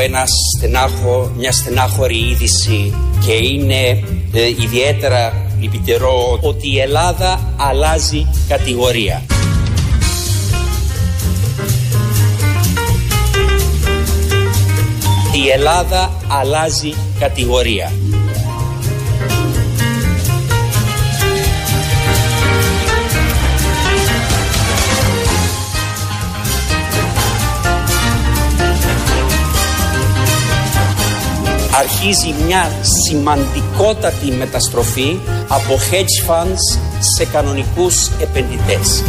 έχω ένα στενάχο, μια στενάχωρη είδηση και είναι ε, ιδιαίτερα λυπητερό ότι η Ελλάδα αλλάζει κατηγορία. Η Ελλάδα αλλάζει κατηγορία. Αρχίζει μια σημαντικότατη μεταστροφή από hedge funds σε κανονικούς επενδυτές.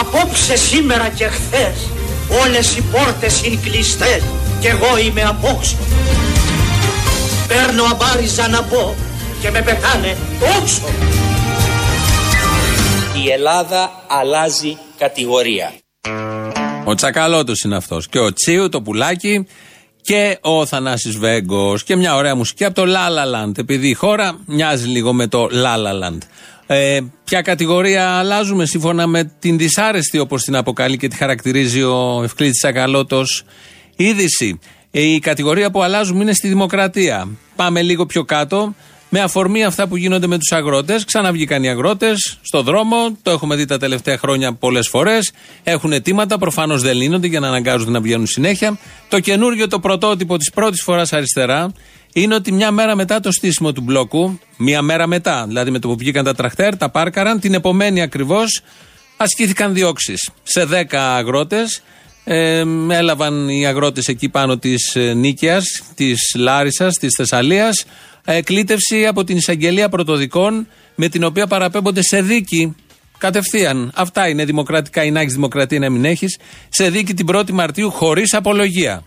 Απόψε σήμερα και χθες όλες οι πόρτες είναι κλειστές και εγώ είμαι απόξω. Παίρνω αμπάριζα να πω και με πετάνε όξο η Ελλάδα αλλάζει κατηγορία. Ο Τσακαλώτος είναι αυτός και ο Τσίου το πουλάκι και ο Θανάσης Βέγκος και μια ωραία μουσική από το La La Land επειδή η χώρα μοιάζει λίγο με το La La Land. Ε, ποια κατηγορία αλλάζουμε σύμφωνα με την δυσάρεστη όπως την αποκαλεί και τη χαρακτηρίζει ο Ευκλήτης Τσακαλώτος είδηση. Ε, η κατηγορία που αλλάζουμε είναι στη δημοκρατία. Πάμε λίγο πιο κάτω με αφορμή αυτά που γίνονται με τους αγρότες. Ξαναβγήκαν οι αγρότες στο δρόμο, το έχουμε δει τα τελευταία χρόνια πολλές φορές. Έχουν αιτήματα, προφανώς δεν λύνονται για να αναγκάζονται να βγαίνουν συνέχεια. Το καινούργιο, το πρωτότυπο της πρώτης φοράς αριστερά είναι ότι μια μέρα μετά το στήσιμο του μπλόκου, μια μέρα μετά, δηλαδή με το που βγήκαν τα τραχτέρ, τα πάρκαραν, την επομένη ακριβώς ασκήθηκαν διώξεις σε 10 αγρότες. Ε, έλαβαν οι αγρότες εκεί πάνω της ε, Νίκαιας, της Λάρισας, της Θεσσαλίας κλήτευση από την εισαγγελία πρωτοδικών με την οποία παραπέμπονται σε δίκη κατευθείαν. Αυτά είναι δημοκρατικά ή να έχει δημοκρατίας να μην έχεις. Σε δίκη την 1η Μαρτίου χωρίς απολογία.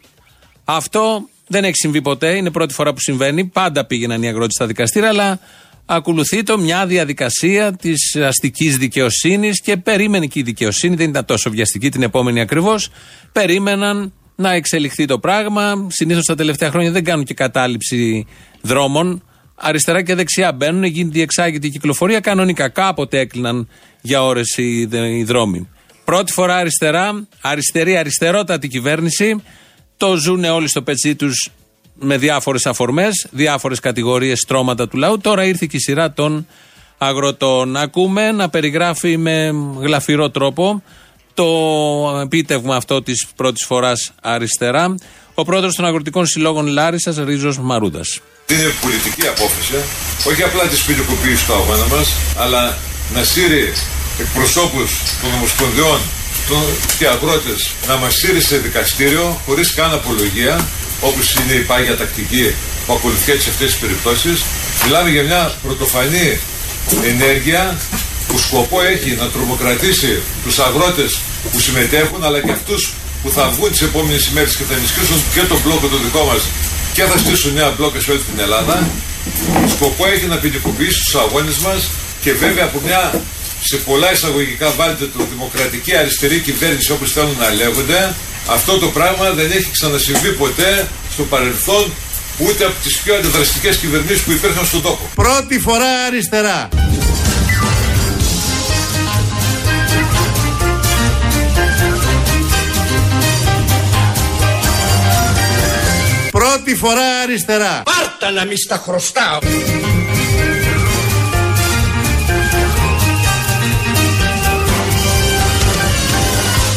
Αυτό δεν έχει συμβεί ποτέ. Είναι πρώτη φορά που συμβαίνει. Πάντα πήγαιναν οι αγρότες στα δικαστήρια, αλλά ακολουθεί το μια διαδικασία της αστικής δικαιοσύνης και περίμενε και η δικαιοσύνη, δεν ήταν τόσο βιαστική την επόμενη ακριβώς. Περίμεναν να εξελιχθεί το πράγμα. Συνήθως τα τελευταία χρόνια δεν κάνουν και κατάληψη δρόμων. Αριστερά και δεξιά μπαίνουν, γίνεται διεξάγεται η κυκλοφορία. Κανονικά κάποτε έκλειναν για ώρες οι, οι δρόμοι. Πρώτη φορά αριστερά, αριστερή, αριστερότατη κυβέρνηση. Το ζουν όλοι στο πετσί τους με διάφορες αφορμές, διάφορες κατηγορίες, στρώματα του λαού. Τώρα ήρθε και η σειρά των αγροτών. Ακούμε να περιγράφει με γλαφυρό τρόπο το επίτευγμα αυτό της πρώτης φοράς αριστερά. Ο πρόεδρος των Αγροτικών Συλλόγων Λάρισας, Ρίζος Μαρούδας. Είναι πολιτική απόφαση, όχι απλά της ποινικοποίηση του αγώνα μας, αλλά να σύρει εκπροσώπους των Ομοσπονδιών και αγρότες να μας σύρει σε δικαστήριο χωρίς καν απολογία, όπως είναι η πάγια τακτική που ακολουθεί σε αυτές τις περιπτώσεις. Μιλάμε για μια πρωτοφανή ενέργεια που σκοπό έχει να τρομοκρατήσει τους αγρότες που συμμετέχουν, αλλά και αυτούς που θα βγουν τις επόμενες ημέρες και θα ενισχύσουν και τον μπλόκο το δικό μας και θα στήσουν νέα μπλόκα σε όλη την Ελλάδα. Σκοπό έχει να ποινικοποιήσει τους αγώνες μας και βέβαια από μια σε πολλά εισαγωγικά βάλτε το δημοκρατική αριστερή κυβέρνηση όπως θέλουν να λέγονται αυτό το πράγμα δεν έχει ξανασυμβεί ποτέ στο παρελθόν ούτε από τις πιο αντιδραστικές κυβερνήσεις που υπήρχαν στον τόπο. Πρώτη φορά αριστερά. Πρώτη φορά αριστερά. Πάρτα να μη στα χρωστάω.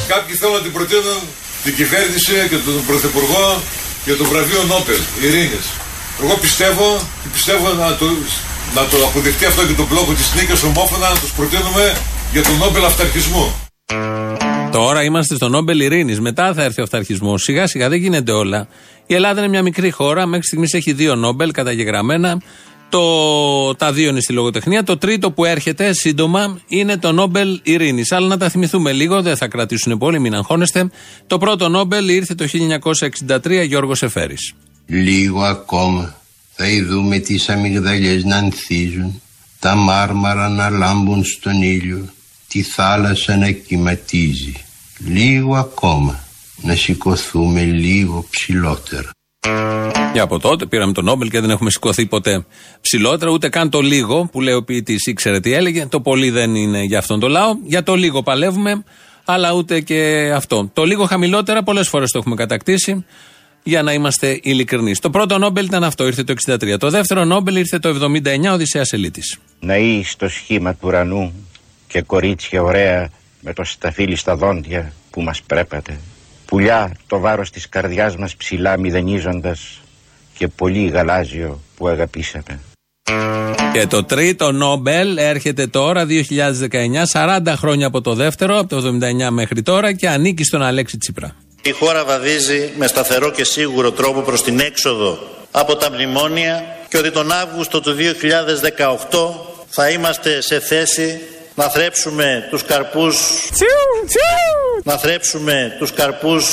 Κάποιοι θέλουν να την προτείνουν την κυβέρνηση και τον Πρωθυπουργό για το βραβείο Νόπελ Ειρήνης. Εγώ πιστεύω και πιστεύω να το, να το αποδειχτεί αυτό και τον μπλόκο της νίκης ομόφωνα να τους προτείνουμε για τον Νόπελ Αυταρχισμό. Τώρα είμαστε στο Νόμπελ Ειρήνης. Μετά θα έρθει ο αυταρχισμός. Σιγά σιγά δεν γίνεται όλα. Η Ελλάδα είναι μια μικρή χώρα. Μέχρι στιγμής έχει δύο Νόμπελ καταγεγραμμένα. Το, τα δύο είναι στη λογοτεχνία. Το τρίτο που έρχεται σύντομα είναι το Νόμπελ Ειρήνης. Αλλά να τα θυμηθούμε λίγο, δεν θα κρατήσουν πολύ, μην αγχώνεστε. Το πρώτο Νόμπελ ήρθε το 1963, Γιώργος Εφέρης. Λίγο ακόμα θα ειδούμε τις αμυγδαλιές να ανθίζουν, τα μάρμαρα να λάμπουν στον ήλιο, τη θάλασσα να κυματίζει. Λίγο ακόμα να σηκωθούμε λίγο ψηλότερα. Και από τότε πήραμε τον Νόμπελ και δεν έχουμε σηκωθεί ποτέ ψηλότερα. Ούτε καν το λίγο που λέει ο ποιητής ήξερε τι έλεγε. Το πολύ δεν είναι για αυτόν τον λαό. Για το λίγο παλεύουμε, αλλά ούτε και αυτό. Το λίγο χαμηλότερα πολλές φορές το έχουμε κατακτήσει για να είμαστε ειλικρινείς. Το πρώτο Νόμπελ ήταν αυτό, ήρθε το 63. Το δεύτερο Νόμπελ ήρθε το 79, Οδυσσέας Ελίτης. Να είσαι στο σχήμα του ουρανού και κορίτσια ωραία με το σταφύλι στα δόντια που μας πρέπατε. Πουλιά το βάρος της καρδιάς μας ψηλά μηδενίζοντας και πολύ γαλάζιο που αγαπήσαμε. Και το τρίτο Νόμπελ έρχεται τώρα 2019, 40 χρόνια από το δεύτερο, από το 79 μέχρι τώρα και ανήκει στον Αλέξη Τσίπρα. Η χώρα βαδίζει με σταθερό και σίγουρο τρόπο προς την έξοδο από τα μνημόνια και ότι τον Αύγουστο του 2018 θα είμαστε σε θέση να θρέψουμε τους καρπούς. Να θρέψουμε τους καρπούς.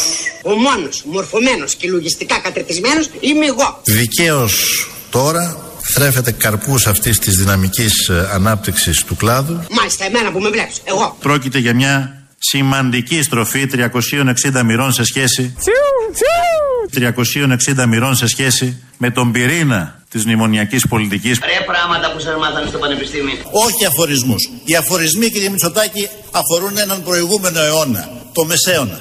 Ο μόνος μορφωμένος και λογιστικά κατρετισμένος είμαι εγώ. Δικαίως τώρα θρέφεται καρπούς αυτής της δυναμικής ε, ανάπτυξης του κλάδου. Μάλιστα εμένα που με βλέπεις, εγώ. Πρόκειται για μια σημαντική στροφή 360 μοιρών σε σχέση 360 μοιρών σε σχέση με τον πυρήνα της μνημονιακής πολιτικής. Ρε πράγματα που σας μάθανε στο πανεπιστήμιο. Όχι αφορισμούς. Οι αφορισμοί κύριε Μητσοτάκη αφορούν έναν προηγούμενο αιώνα Το μεσαίωνα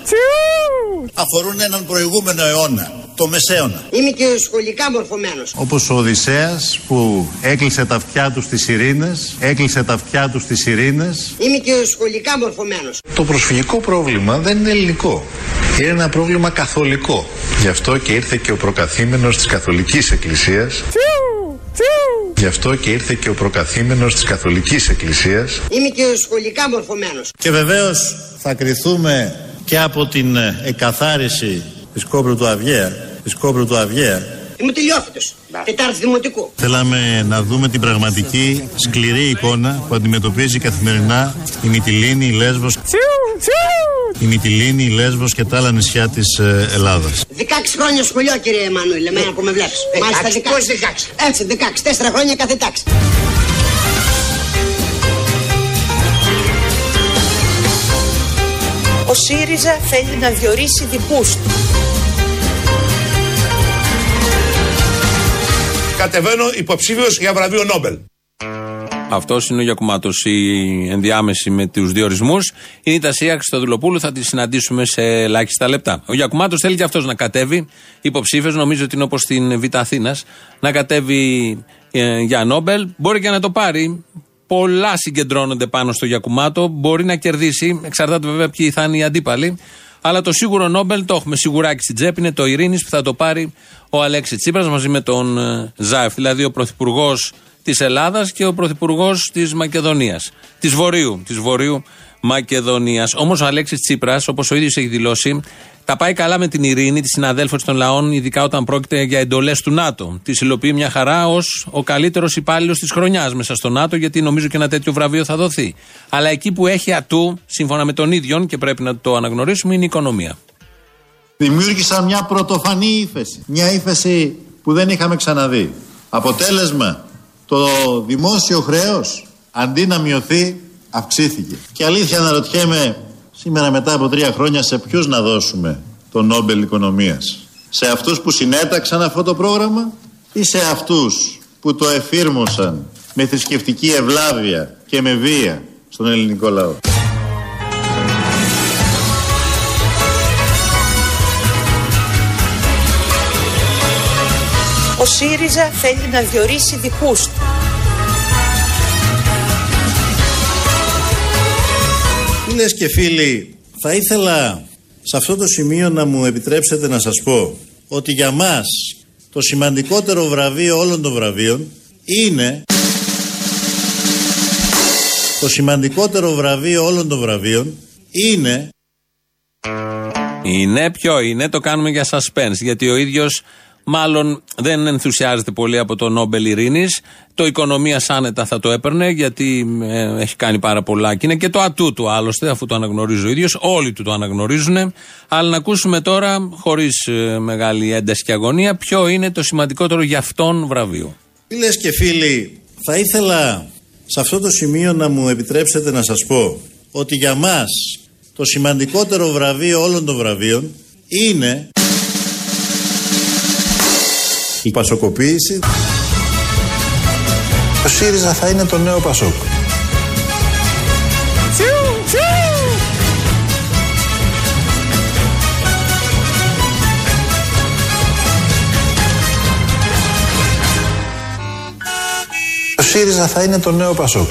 Αφορούν έναν προηγούμενο αιώνα Το μεσαίωνα Είμαι και σχολικά μορφωμένος Όπως ο Οδυσσέας που έκλεισε τα αυτιά του στις ειρήνες Έκλεισε τα αυτιά του στις ειρήνες Είμαι και σχολικά μορφωμένος Το προσφυγικό πρόβλημα δεν είναι ελληνικό. Είναι ένα πρόβλημα καθολικό. Γι' αυτό και ήρθε και ο προκαθήμενος της Καθολικής Εκκλησίας. Γι' αυτό και ήρθε και ο προκαθήμενος της Καθολικής Εκκλησίας. Είμαι και σχολικά μορφωμένος Και βεβαίως θα κριθούμε και από την ε, εκαθάριση της Κόμπρου του Αυγαία. Της Κόμπρου του Αυγαία. Είμαι τελειόφυτος. Τετάρτη δημοτικού. Θέλαμε να δούμε την πραγματική σκληρή εικόνα που αντιμετωπίζει καθημερινά η Μυτιλίνη, η Λέσβος, η Μυτιλίνη, η Λέσβος και τα άλλα νησιά της ε, Ελλάδας. 16 χρόνια σχολείο κύριε Εμμανουήλ. Εμένα που με βλέπεις. Μάλιστα 16 Πώς 16 Έτσι 16 Τέσσερα χρόνια κάθε τάξη Ο ΣΥΡΙΖΑ θέλει να διορίσει δικούς του. Κατεβαίνω υποψήφιος για βραβείο Νόμπελ. Αυτός είναι ο Γιακουμάτος. Η ενδιάμεση με τους διορισμού είναι η Τασία Χριστοδουλοπούλου. Θα τη συναντήσουμε σε ελάχιστα λεπτά. Ο Γιακουμάτος θέλει και αυτός να κατέβει υποψήφιος. Νομίζω ότι είναι όπως στην Β' Αθήνας. Να κατέβει ε, για Νόμπελ. Μπορεί και να το πάρει. Πολλά συγκεντρώνονται πάνω στο Γιακουμάτο. Μπορεί να κερδίσει. Εξαρτάται βέβαια ποιοι θα είναι οι αντίπαλοι. Αλλά το σίγουρο Νόμπελ το έχουμε σιγουράκι στην τσέπη. Είναι το Ειρήνης που θα το πάρει ο Αλέξη Τσίπρας μαζί με τον ε, Ζάεφ. Δηλαδή ο πρωθυπουργός της Ελλάδας και ο πρωθυπουργός της Μακεδονίας. Της Βορείου. Της Βορείου Μακεδονίας. Όμως ο Αλέξης Τσίπρας, όπως ο ίδιος έχει δηλώσει, τα πάει καλά με την ειρήνη, της συναδέλφωσης των λαών, ειδικά όταν πρόκειται για εντολές του ΝΑΤΟ. Τη υλοποιεί μια χαρά ως ο καλύτερος υπάλληλος της χρονιάς μέσα στο ΝΑΤΟ, γιατί νομίζω και ένα τέτοιο βραβείο θα δοθεί. Αλλά εκεί που έχει ατού, σύμφωνα με τον ίδιο, και πρέπει να το αναγνωρίσουμε, είναι η οικονομία. Δημιούργησαν μια πρωτοφανή ύφεση. Μια ύφεση που δεν είχαμε ξαναδεί. Αποτέλεσμα, το δημόσιο χρέος αντί να μειωθεί αυξήθηκε. Και αλήθεια να ρωτιέμαι σήμερα μετά από τρία χρόνια σε ποιους να δώσουμε το Νόμπελ Οικονομίας; Σε αυτούς που συνέταξαν αυτό το πρόγραμμα ή σε αυτούς που το εφήρμοσαν με θρησκευτική ευλάβεια και με βία στον ελληνικό λαό; Ο ΣΥΡΙΖΑ θέλει να διορίσει δικούς του. Φίλες και φίλοι, θα ήθελα σε αυτό το σημείο να μου επιτρέψετε να σας πω ότι για μας το σημαντικότερο βραβείο όλων των βραβείων είναι το σημαντικότερο βραβείο όλων των βραβείων είναι Είναι ποιο είναι, το κάνουμε για suspense. Γιατί ο ίδιος μάλλον δεν ενθουσιάζεται πολύ από το Νόμπελ Ειρήνης. Το οικονομία άνετα θα το έπαιρνε, γιατί ε, έχει κάνει πάρα πολλά και είναι και το ατού του άλλωστε, αφού το αναγνωρίζει ο ίδιος. Όλοι του το αναγνωρίζουν. Αλλά να ακούσουμε τώρα, χωρίς μεγάλη ένταση και αγωνία, ποιο είναι το σημαντικότερο για αυτόν βραβείο. Φίλες και φίλοι, θα ήθελα σε αυτό το σημείο να μου επιτρέψετε να σας πω ότι για μας το σημαντικότερο βραβείο όλων των βραβείων είναι η πασοκοποίηση. Ο ΣΥΡΙΖΑ θα είναι το νέο Πασόκ. Ο ΣΥΡΙΖΑ θα είναι το νέο Πασόκ.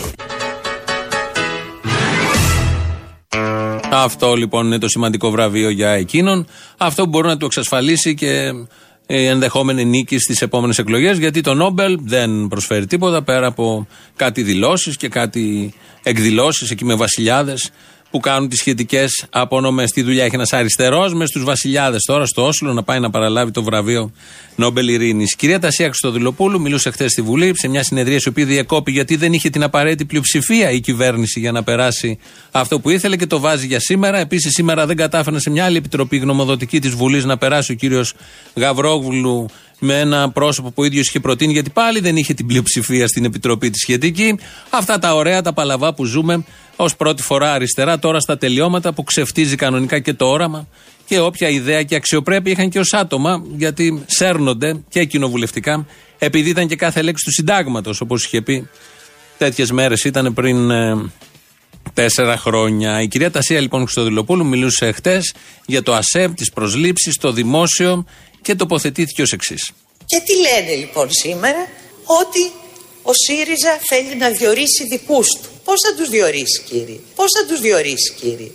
Αυτό λοιπόν είναι το σημαντικό βραβείο για εκείνον. Αυτό που μπορεί να του εξασφαλίσει και η ενδεχόμενη νίκη στις επόμενες εκλογές. Γιατί το Νόμπελ δεν προσφέρει τίποτα πέρα από κάτι δηλώσεις και κάτι εκδηλώσεις εκεί με βασιλιάδες που κάνουν τις σχετικές απονομέ. Τι δουλειά έχει ένας αριστερός μες στους βασιλιάδες τώρα στο Όσλο να πάει να παραλάβει το βραβείο Νόμπελ Ειρήνης. Κυρία Τασία Χρυστοδηλοπούλου μιλούσε χθες στη Βουλή σε μια συνεδρία η οποία διεκόπη γιατί δεν είχε την απαραίτητη πλειοψηφία η κυβέρνηση για να περάσει αυτό που ήθελε και το βάζει για σήμερα. Επίσης σήμερα δεν κατάφεραν σε μια άλλη επιτροπή γνωμοδοτική της Βουλής να περάσει ο κύριος Γαβρόγλου με ένα πρόσωπο που ο ίδιος είχε προτείνει, γιατί πάλι δεν είχε την πλειοψηφία στην επιτροπή της σχετική. Αυτά τα ωραία, τα παλαβά που ζούμε ως πρώτη φορά αριστερά, τώρα στα τελειώματα που ξεφτίζει κανονικά και το όραμα και όποια ιδέα και αξιοπρέπεια είχαν και ως άτομα, γιατί σέρνονται και κοινοβουλευτικά, επειδή ήταν και κάθε λέξη του συντάγματος, όπως είχε πει. Τέτοιες μέρες ήταν πριν ε, τέσσερα χρόνια. Η κυρία Τασία λοιπόν Χρυστοδηλοπούλου μιλούσε χτες για το ΑΣΕΠ, τις προσλήψεις, το δημόσιο και τοποθετήθηκε ως εξής. Και τι λένε λοιπόν σήμερα, ότι ο ΣΥΡΙΖΑ θέλει να διορίσει δικούς του. Πώς θα τους διορίσει κύριε, πώς θα τους διορίσει κύριε;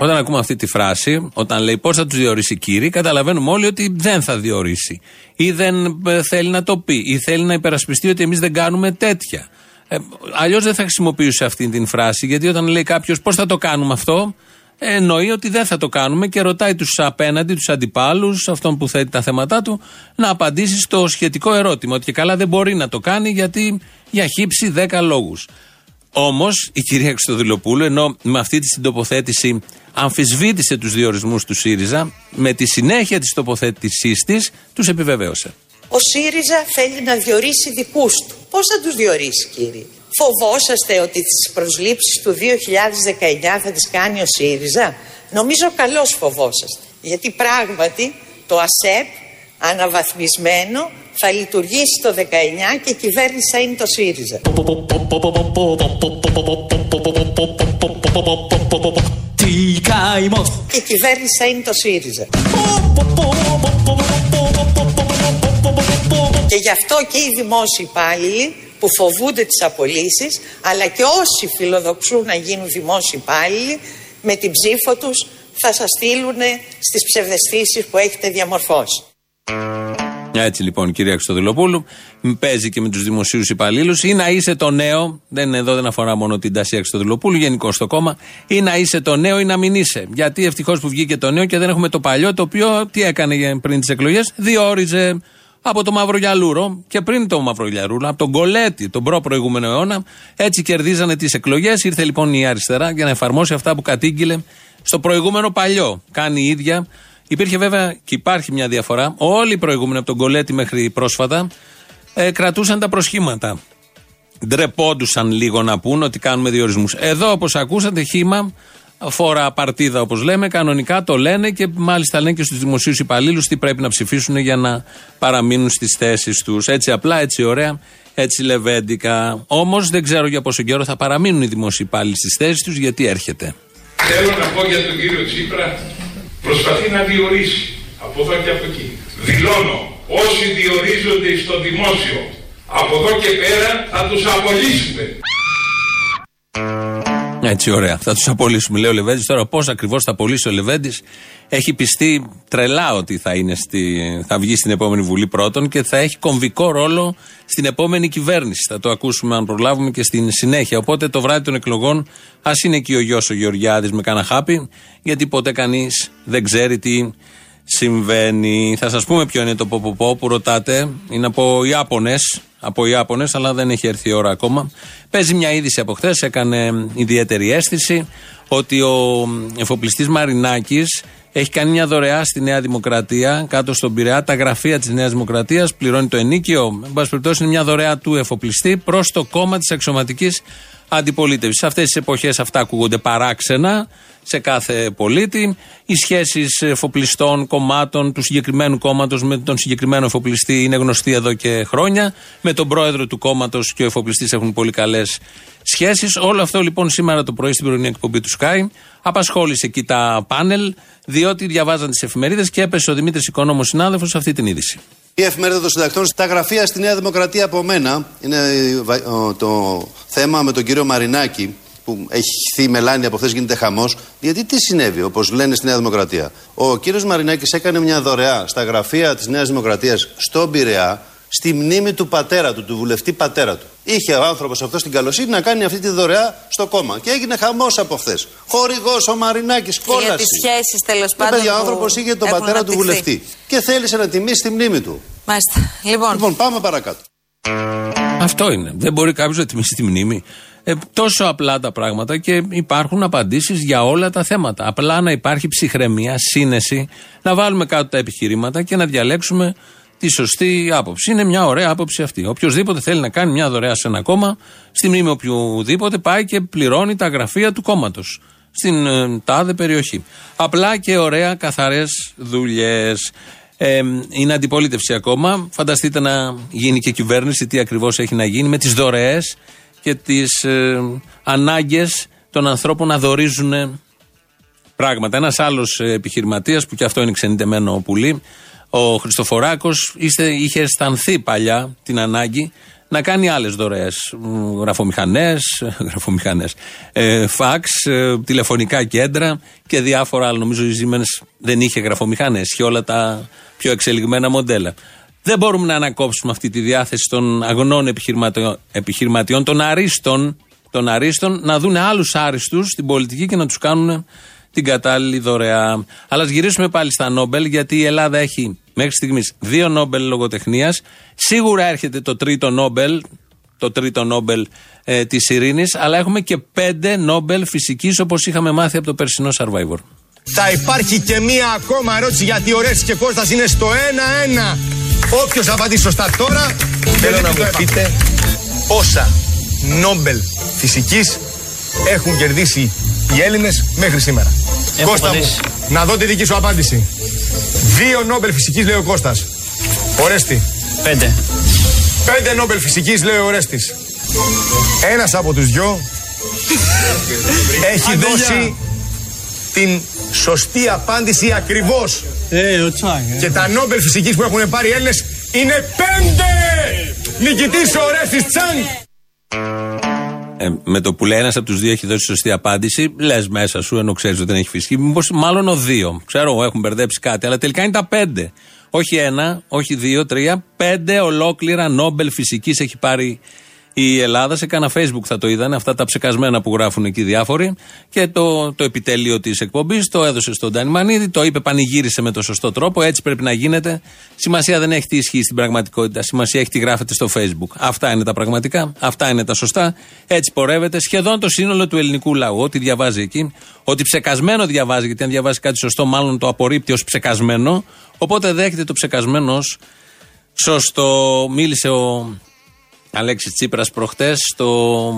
Όταν ακούμε αυτή τη φράση, όταν λέει πώς θα τους διορίσει κύριε, καταλαβαίνουμε όλοι ότι δεν θα διορίσει. Ή δεν ε, θέλει να το πει, ή θέλει να υπερασπιστεί ότι εμείς δεν κάνουμε τέτοια. Ε, Αλλιώς δεν θα χρησιμοποιούσε αυτή την φράση, γιατί όταν λέει κάποιος πώς θα το κάνουμε αυτό, εννοεί ότι δεν θα το κάνουμε και ρωτάει τους απέναντι, τους αντιπάλους, αυτόν που θέτει τα θέματα του, να απαντήσει στο σχετικό ερώτημα. Ότι και καλά δεν μπορεί να το κάνει γιατί για χύψη 10 λόγους. Όμως η κυρία Χρυστοδηλοπούλου, ενώ με αυτή τη τοποθέτηση αμφισβήτησε τους διορισμούς του ΣΥΡΙΖΑ, με τη συνέχεια της τοποθέτησής της τους επιβεβαίωσε. Ο ΣΥΡΙΖΑ θέλει να διορίσει δικούς του. Πώς θα τους διορίσει κύριε; Φοβόσαστε ότι τις προσλήψεις του 2019 θα τις κάνει ο ΣΥΡΙΖΑ; Νομίζω καλώς φοβόσαστε. Γιατί πράγματι το ΑΣΕΠ αναβαθμισμένο θα λειτουργήσει το 19 και η κυβέρνηση θα είναι το ΣΥΡΙΖΑ. Και η κυβέρνηση θα είναι το ΣΥΡΙΖΑ. Και γι' αυτό και οι δημόσιοι υπάλληλοι που φοβούνται τις απολύσεις αλλά και όσοι φιλοδοξούν να γίνουν δημόσιοι υπάλληλοι με την ψήφο τους θα σας στείλουν στις ψευδεστήσεις που έχετε διαμορφώσει. Έτσι λοιπόν, κυρία Χρυστοδηλοπούλου, παίζει και με τους δημοσίους υπαλλήλους. Ή να είσαι το νέο, δεν εδώ δεν αφορά μόνο την Τασία Χρυστοδηλοπούλου, γενικώ στο κόμμα, ή να είσαι το νέο ή να μην είσαι. Γιατί ευτυχώς που βγήκε το νέο και δεν έχουμε το παλιό, το οποίο τι έκανε πριν τις εκλογές, διόριζε από το Μαυρογιαλούρο και πριν το Μαυρογιαλούρο, από τον Κολέτη, τον προ-προηγούμενο αιώνα. Έτσι κερδίζανε τις εκλογές. Ήρθε λοιπόν η αριστερά για να εφαρμόσει αυτά που κατήγγειλε στο προηγούμενο παλιό. Κάνει η ίδια. Υπήρχε βέβαια και υπάρχει μια διαφορά. Όλοι οι προηγούμενοι από τον Κολέτη μέχρι πρόσφατα ε, κρατούσαν τα προσχήματα. Ντρεπόντουσαν λίγο να πούν ότι κάνουμε διορισμούς. Εδώ, όπως ακούσατε, χήμα φορά παρτίδα όπως λέμε, κανονικά το λένε και μάλιστα λένε και στους δημοσίους υπαλλήλους τι πρέπει να ψηφίσουν για να παραμείνουν στις θέσεις τους. Έτσι απλά, έτσι ωραία, έτσι λεβέντικα. Όμως δεν ξέρω για πόσο καιρό θα παραμείνουν οι δημοσίοι υπάλληλοι στις θέσεις τους, γιατί έρχεται. Θέλω να πω για τον κύριο Τσίπρα, προσπαθεί να διορίσει από εδώ και από εκεί. Δηλώνω, όσοι διορίζονται στο δημόσιο, από εδώ και πέρα θα τους απολύσουμε. Έτσι, ωραία. Θα τους απολύσουμε, λέει ο Λεβέντης. Τώρα, πώς ακριβώς θα απολύσει ο Λεβέντης, έχει πιστεί τρελά ότι θα, είναι στη, θα βγει στην επόμενη Βουλή πρώτον και θα έχει κομβικό ρόλο στην επόμενη κυβέρνηση. Θα το ακούσουμε, αν προλάβουμε, και στην συνέχεια. Οπότε το βράδυ των εκλογών, ας είναι εκεί ο γιος ο Γεωργιάδης με κάνα χάπι, γιατί ποτέ κανείς δεν ξέρει τι συμβαίνει. Θα σας πούμε ποιο είναι το ποποπό που ρωτάτε. Είναι από Ιάπωνε. Από Ιάπωνες, αλλά δεν έχει έρθει η ώρα ακόμα. Παίζει μια είδηση από χθες, έκανε ιδιαίτερη αίσθηση ότι ο εφοπλιστής Μαρινάκης Έχει κάνει μια δωρεά στη Νέα Δημοκρατία, κάτω στον Πειραιά, τα γραφεία της Νέας Δημοκρατίας, πληρώνει το ενίκιο. Εν πάση περιπτώσει, είναι μια δωρεά του εφοπλιστή προς το κόμμα της αξιωματικής αντιπολίτευσης. Σε αυτές τις εποχές αυτά ακούγονται παράξενα σε κάθε πολίτη. Οι σχέσεις εφοπλιστών κομμάτων του συγκεκριμένου κόμματος με τον συγκεκριμένο εφοπλιστή είναι γνωστή εδώ και χρόνια. Με τον πρόεδρο του κόμματος και ο εφοπλιστής έχουν πολύ καλές σχέσεις. Όλο αυτό λοιπόν σήμερα το πρωί στην πρωινή εκπομπή του Sky απασχόλησε εκεί τα πάνελ, διότι διαβάζαν τις εφημερίδες και έπεσε ο Δημήτρης Οικονόμος συνάδελφος αυτή την είδηση. Η εφημερίδα των συντακτών στα γραφεία στη Νέα Δημοκρατία από μένα είναι το θέμα με τον κύριο Μαρινάκη που έχει χυθεί η μελάνη από χθες γίνεται χαμός. Γιατί τι συνέβη, όπως λένε στη Νέα Δημοκρατία. Ο κύριος Μαρινάκης έκανε μια δωρεά στα γραφεία της Νέας Δημοκρατίας στον Πειραιά στη μνήμη του πατέρα του, του βουλευτή πατέρα του. Είχε ο άνθρωπος αυτός την καλοσύνη να κάνει αυτή τη δωρεά στο κόμμα. Και έγινε χαμός από χθες. Χορηγός ο Μαρινάκης, κόλαση. Για τις σχέσεις τέλος πάντων. ο άνθρωπος είχε τον πατέρα του βουλευτή. Και θέλησε να τιμήσει τη μνήμη του. Μάλιστα. Λοιπόν. λοιπόν, πάμε παρακάτω. Αυτό είναι. Δεν μπορεί κάποιος να τιμήσει τη μνήμη. Ε, τόσο απλά τα πράγματα και υπάρχουν απαντήσεις για όλα τα θέματα. Απλά να υπάρχει ψυχραιμία, σύνεση, να βάλουμε κάτω τα επιχειρήματα και να διαλέξουμε τη σωστή άποψη. Είναι μια ωραία άποψη αυτή. Οποιοδήποτε θέλει να κάνει μια δωρεά σε ένα κόμμα, στη μνήμη οποιοδήποτε πάει και πληρώνει τα γραφεία του κόμματος. Στην ε, τάδε περιοχή. Απλά και ωραία, καθαρές δουλειές. Ε, είναι αντιπολίτευση ακόμα. Φανταστείτε να γίνει και κυβέρνηση, τι ακριβώς έχει να γίνει με τις δωρεές και τις ε, ανάγκες των ανθρώπων να δωρίζουν πράγματα. Ένας άλλος επιχειρηματίας, που και αυτό είναι ξενιτεμένο πουλί, ο Χριστοφοράκος είχε αισθανθεί παλιά την ανάγκη να κάνει άλλες δωρεές. Γραφομηχανές, γραφομηχανές, ε, φαξ, ε, τηλεφωνικά κέντρα και διάφορα άλλα. Νομίζω η Siemens δεν είχε γραφομηχανές, είχε όλα τα πιο εξελιγμένα μοντέλα. Δεν μπορούμε να ανακόψουμε αυτή τη διάθεση των αγνών επιχειρηματιών, επιχειρηματιών των αρίστων, των αρίστων να δουν άλλους άριστους στην πολιτική και να τους κάνουν την κατάλληλη δωρεά. Αλλά ας γυρίσουμε πάλι στα Νόμπελ, γιατί η Ελλάδα έχει μέχρι στιγμής δύο Νόμπελ λογοτεχνίας. Σίγουρα έρχεται το τρίτο Νόμπελ, το τρίτο Νόμπελ ε, της Ειρήνης, αλλά έχουμε και πέντε Νόμπελ φυσικής όπως είχαμε μάθει από το περσινό Survivor. Θα υπάρχει και μία ακόμα ερώτηση γιατί ο Ρέτσι και Κώστας είναι στο 1-1. Όποιος απαντήσει σωστά τώρα, θέλω να μου πείτε πόσα Νόμπελ φυσικής έχουν κερδίσει οι Έλληνες μέχρι σήμερα. Έχω Κώστα μου, να δω τη δική σου απάντηση. Δύο Νόμπελ φυσικής λέει ο Κώστας. Ορέστη. Πέντε. Πέντε Νόμπελ φυσικής λέει ο Ορέστης. Ένας από τους δυο έχει δώσει την σωστή απάντηση ακριβώς. Ε, Και τα Νόμπελ φυσικής που έχουν πάρει οι Έλληνες είναι πέντε! Νικητής ο Ορέστης Τσάνγκ! Ε, με το που λέει ένας από τους δύο έχει δώσει σωστή απάντηση, λες μέσα σου, ενώ ξέρεις ότι δεν έχει φυσική. Μήπως μάλλον ο δύο. Ξέρω, έχουν μπερδέψει κάτι, αλλά τελικά είναι τα πέντε. Όχι ένα, όχι δύο, τρία, πέντε ολόκληρα Νόμπελ φυσικής έχει πάρει η Ελλάδα. Σε κάνα Facebook θα το είδανε, αυτά τα ψεκασμένα που γράφουν εκεί διάφοροι. Και το, το επιτέλειο της εκπομπής το έδωσε στον Ντάνι Μανίδη, το είπε, πανηγύρισε με το σωστό τρόπο. Έτσι πρέπει να γίνεται. Σημασία δεν έχει τι ισχύει στην πραγματικότητα. Σημασία έχει τι γράφεται στο Facebook. Αυτά είναι τα πραγματικά, αυτά είναι τα σωστά. Έτσι πορεύεται σχεδόν το σύνολο του ελληνικού λαού. Ό,τι διαβάζει εκεί, ότι ψεκασμένο διαβάζει, γιατί αν διαβάζει κάτι σωστό, μάλλον το απορρίπτει ως ψεκασμένο. Οπότε δέχεται το ψεκασμένο ως σωστό. Μίλησε ο Αλέξης Τσίπρας προχτές στο,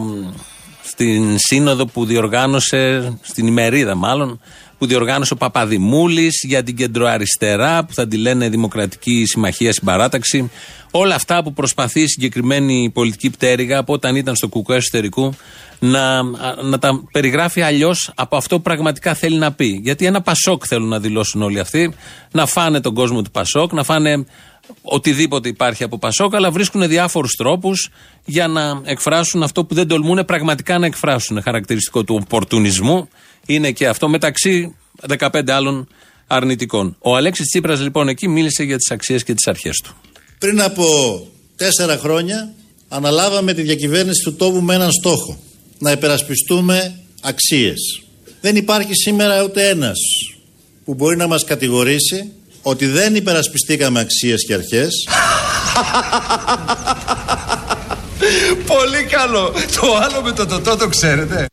στην σύνοδο που διοργάνωσε, στην ημερίδα μάλλον, που διοργάνωσε ο Παπαδημούλης για την κεντροαριστερά που θα τη λένε Δημοκρατική Συμμαχία Συμπαράταξη. Όλα αυτά που προσπαθεί η συγκεκριμένη πολιτική πτέρυγα από όταν ήταν στο κουκουέ εσωτερικού να, να τα περιγράφει αλλιώς από αυτό που πραγματικά θέλει να πει. Γιατί ένα Πασόκ θέλουν να δηλώσουν όλοι αυτοί, να φάνε τον κόσμο του Πασόκ, να φάνε οτιδήποτε υπάρχει από Πασόκ, αλλά βρίσκουν διάφορους τρόπους για να εκφράσουν αυτό που δεν τολμούν πραγματικά να εκφράσουν. Χαρακτηριστικό του οπορτουνισμού είναι και αυτό μεταξύ 15 άλλων αρνητικών. Ο Αλέξης Τσίπρας λοιπόν εκεί μίλησε για τις αξίες και τις αρχές του. Πριν από τέσσερα χρόνια αναλάβαμε τη διακυβέρνηση του τόπου με έναν στόχο. Να υπερασπιστούμε αξίες. Δεν υπάρχει σήμερα ούτε ένας που μπορεί να μας κατηγορήσει ότι δεν υπερασπιστήκαμε αξίες και αρχές. Πολύ καλό. Το άλλο με το τοτό το ξέρετε.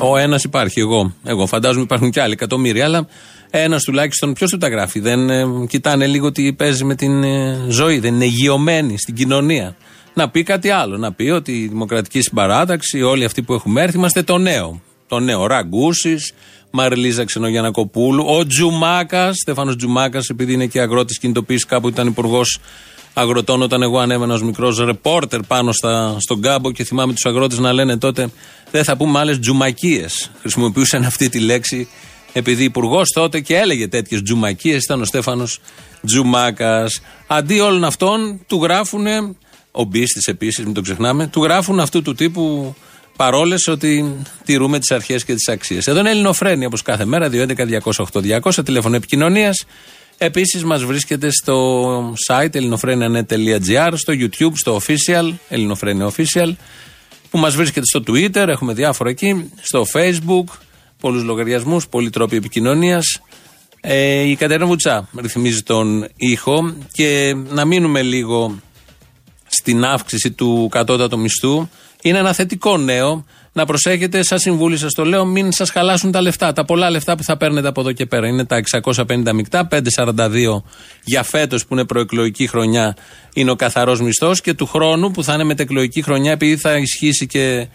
Ο ένας υπάρχει, εγώ. Εγώ φαντάζομαι υπάρχουν και άλλοι εκατομμύρια, αλλά ένας τουλάχιστον. Ποιος του τα γράφει; Δεν ε, κοιτάνε λίγο τι παίζει με την ε, ζωή. Δεν είναι υγειωμένοι στην κοινωνία. Να πει κάτι άλλο. Να πει ότι η Δημοκρατική Συμπαράταξη, όλοι αυτοί που έχουμε έρθει, είμαστε το νέο. Το νέο Ραγκούσης, Μαριλίζα Ξενογιανακοπούλου, ο Τζουμάκας, Στέφανος Τζουμάκας, επειδή είναι και αγρότης κινητοποίηση, κάπου ήταν υπουργός αγροτών όταν εγώ ανέβαινα ως μικρός ρεπόρτερ πάνω στα, στον κάμπο και θυμάμαι τους αγρότες να λένε τότε δεν θα πούμε άλλες τζουμακίες. Χρησιμοποιούσαν αυτή τη λέξη επειδή υπουργός τότε και έλεγε τέτοιες τζουμακίες ήταν ο Στέφανος Τζουμάκας. Αντί όλων αυτών του γράφουν, ο Μπίστης επίσης, μην το ξεχνάμε, του γράφουν αυτού του τύπου παρόλες ότι τηρούμε τις αρχές και τις αξίες. Εδώ είναι Ελληνοφρένη όπως κάθε μέρα, 211-208-200, τηλέφωνο επικοινωνίας. Επίσης μας βρίσκεται στο site ελληνοφρένια.net.gr, στο YouTube, στο official, ελληνοφρένια official, που μας βρίσκεται στο Twitter, έχουμε διάφορα εκεί, στο Facebook, πολλούς λογαριασμούς, πολλοί τρόποι επικοινωνίας. Ε, η Κατερίνα Βουτσά ρυθμίζει τον ήχο και να μείνουμε λίγο στην αύξηση του κατώτατου μισθού. Είναι ένα θετικό νέο. Να προσέχετε, σαν συμβούλη σας το λέω, μην σας χαλάσουν τα λεφτά. Τα πολλά λεφτά που θα παίρνετε από εδώ και πέρα. Είναι τα 650 μεικτά, 542 για φέτος που είναι προεκλογική χρονιά είναι ο καθαρός μισθός και του χρόνου που θα είναι μετεκλογική χρονιά, επειδή θα ισχύσει και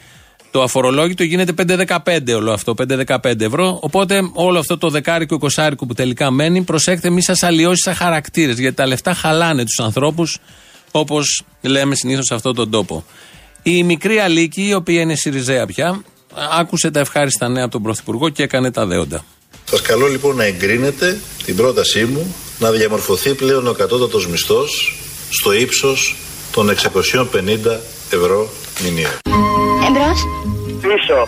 το αφορολόγητο, γίνεται 5-15 όλο αυτό, 5-15 ευρώ. Οπότε όλο αυτό το δεκάρικο, εικοσάρικο που τελικά μένει, προσέχετε, μη σας αλλοιώσει σαν χαρακτήρες. Γιατί τα λεφτά χαλάνε τους ανθρώπους, όπως λέμε συνήθως σε αυτόν τον τόπο. Η μικρή Αλίκη, η οποία είναι Σιριζέα πια, άκουσε τα ευχάριστα νέα από τον Πρωθυπουργό και έκανε τα δέοντα. Σας καλώ λοιπόν να εγκρίνετε την πρότασή μου να διαμορφωθεί πλέον ο κατώτατος μισθός στο ύψος των 650 ευρώ μηνύα. Εμπρός. Πίσω.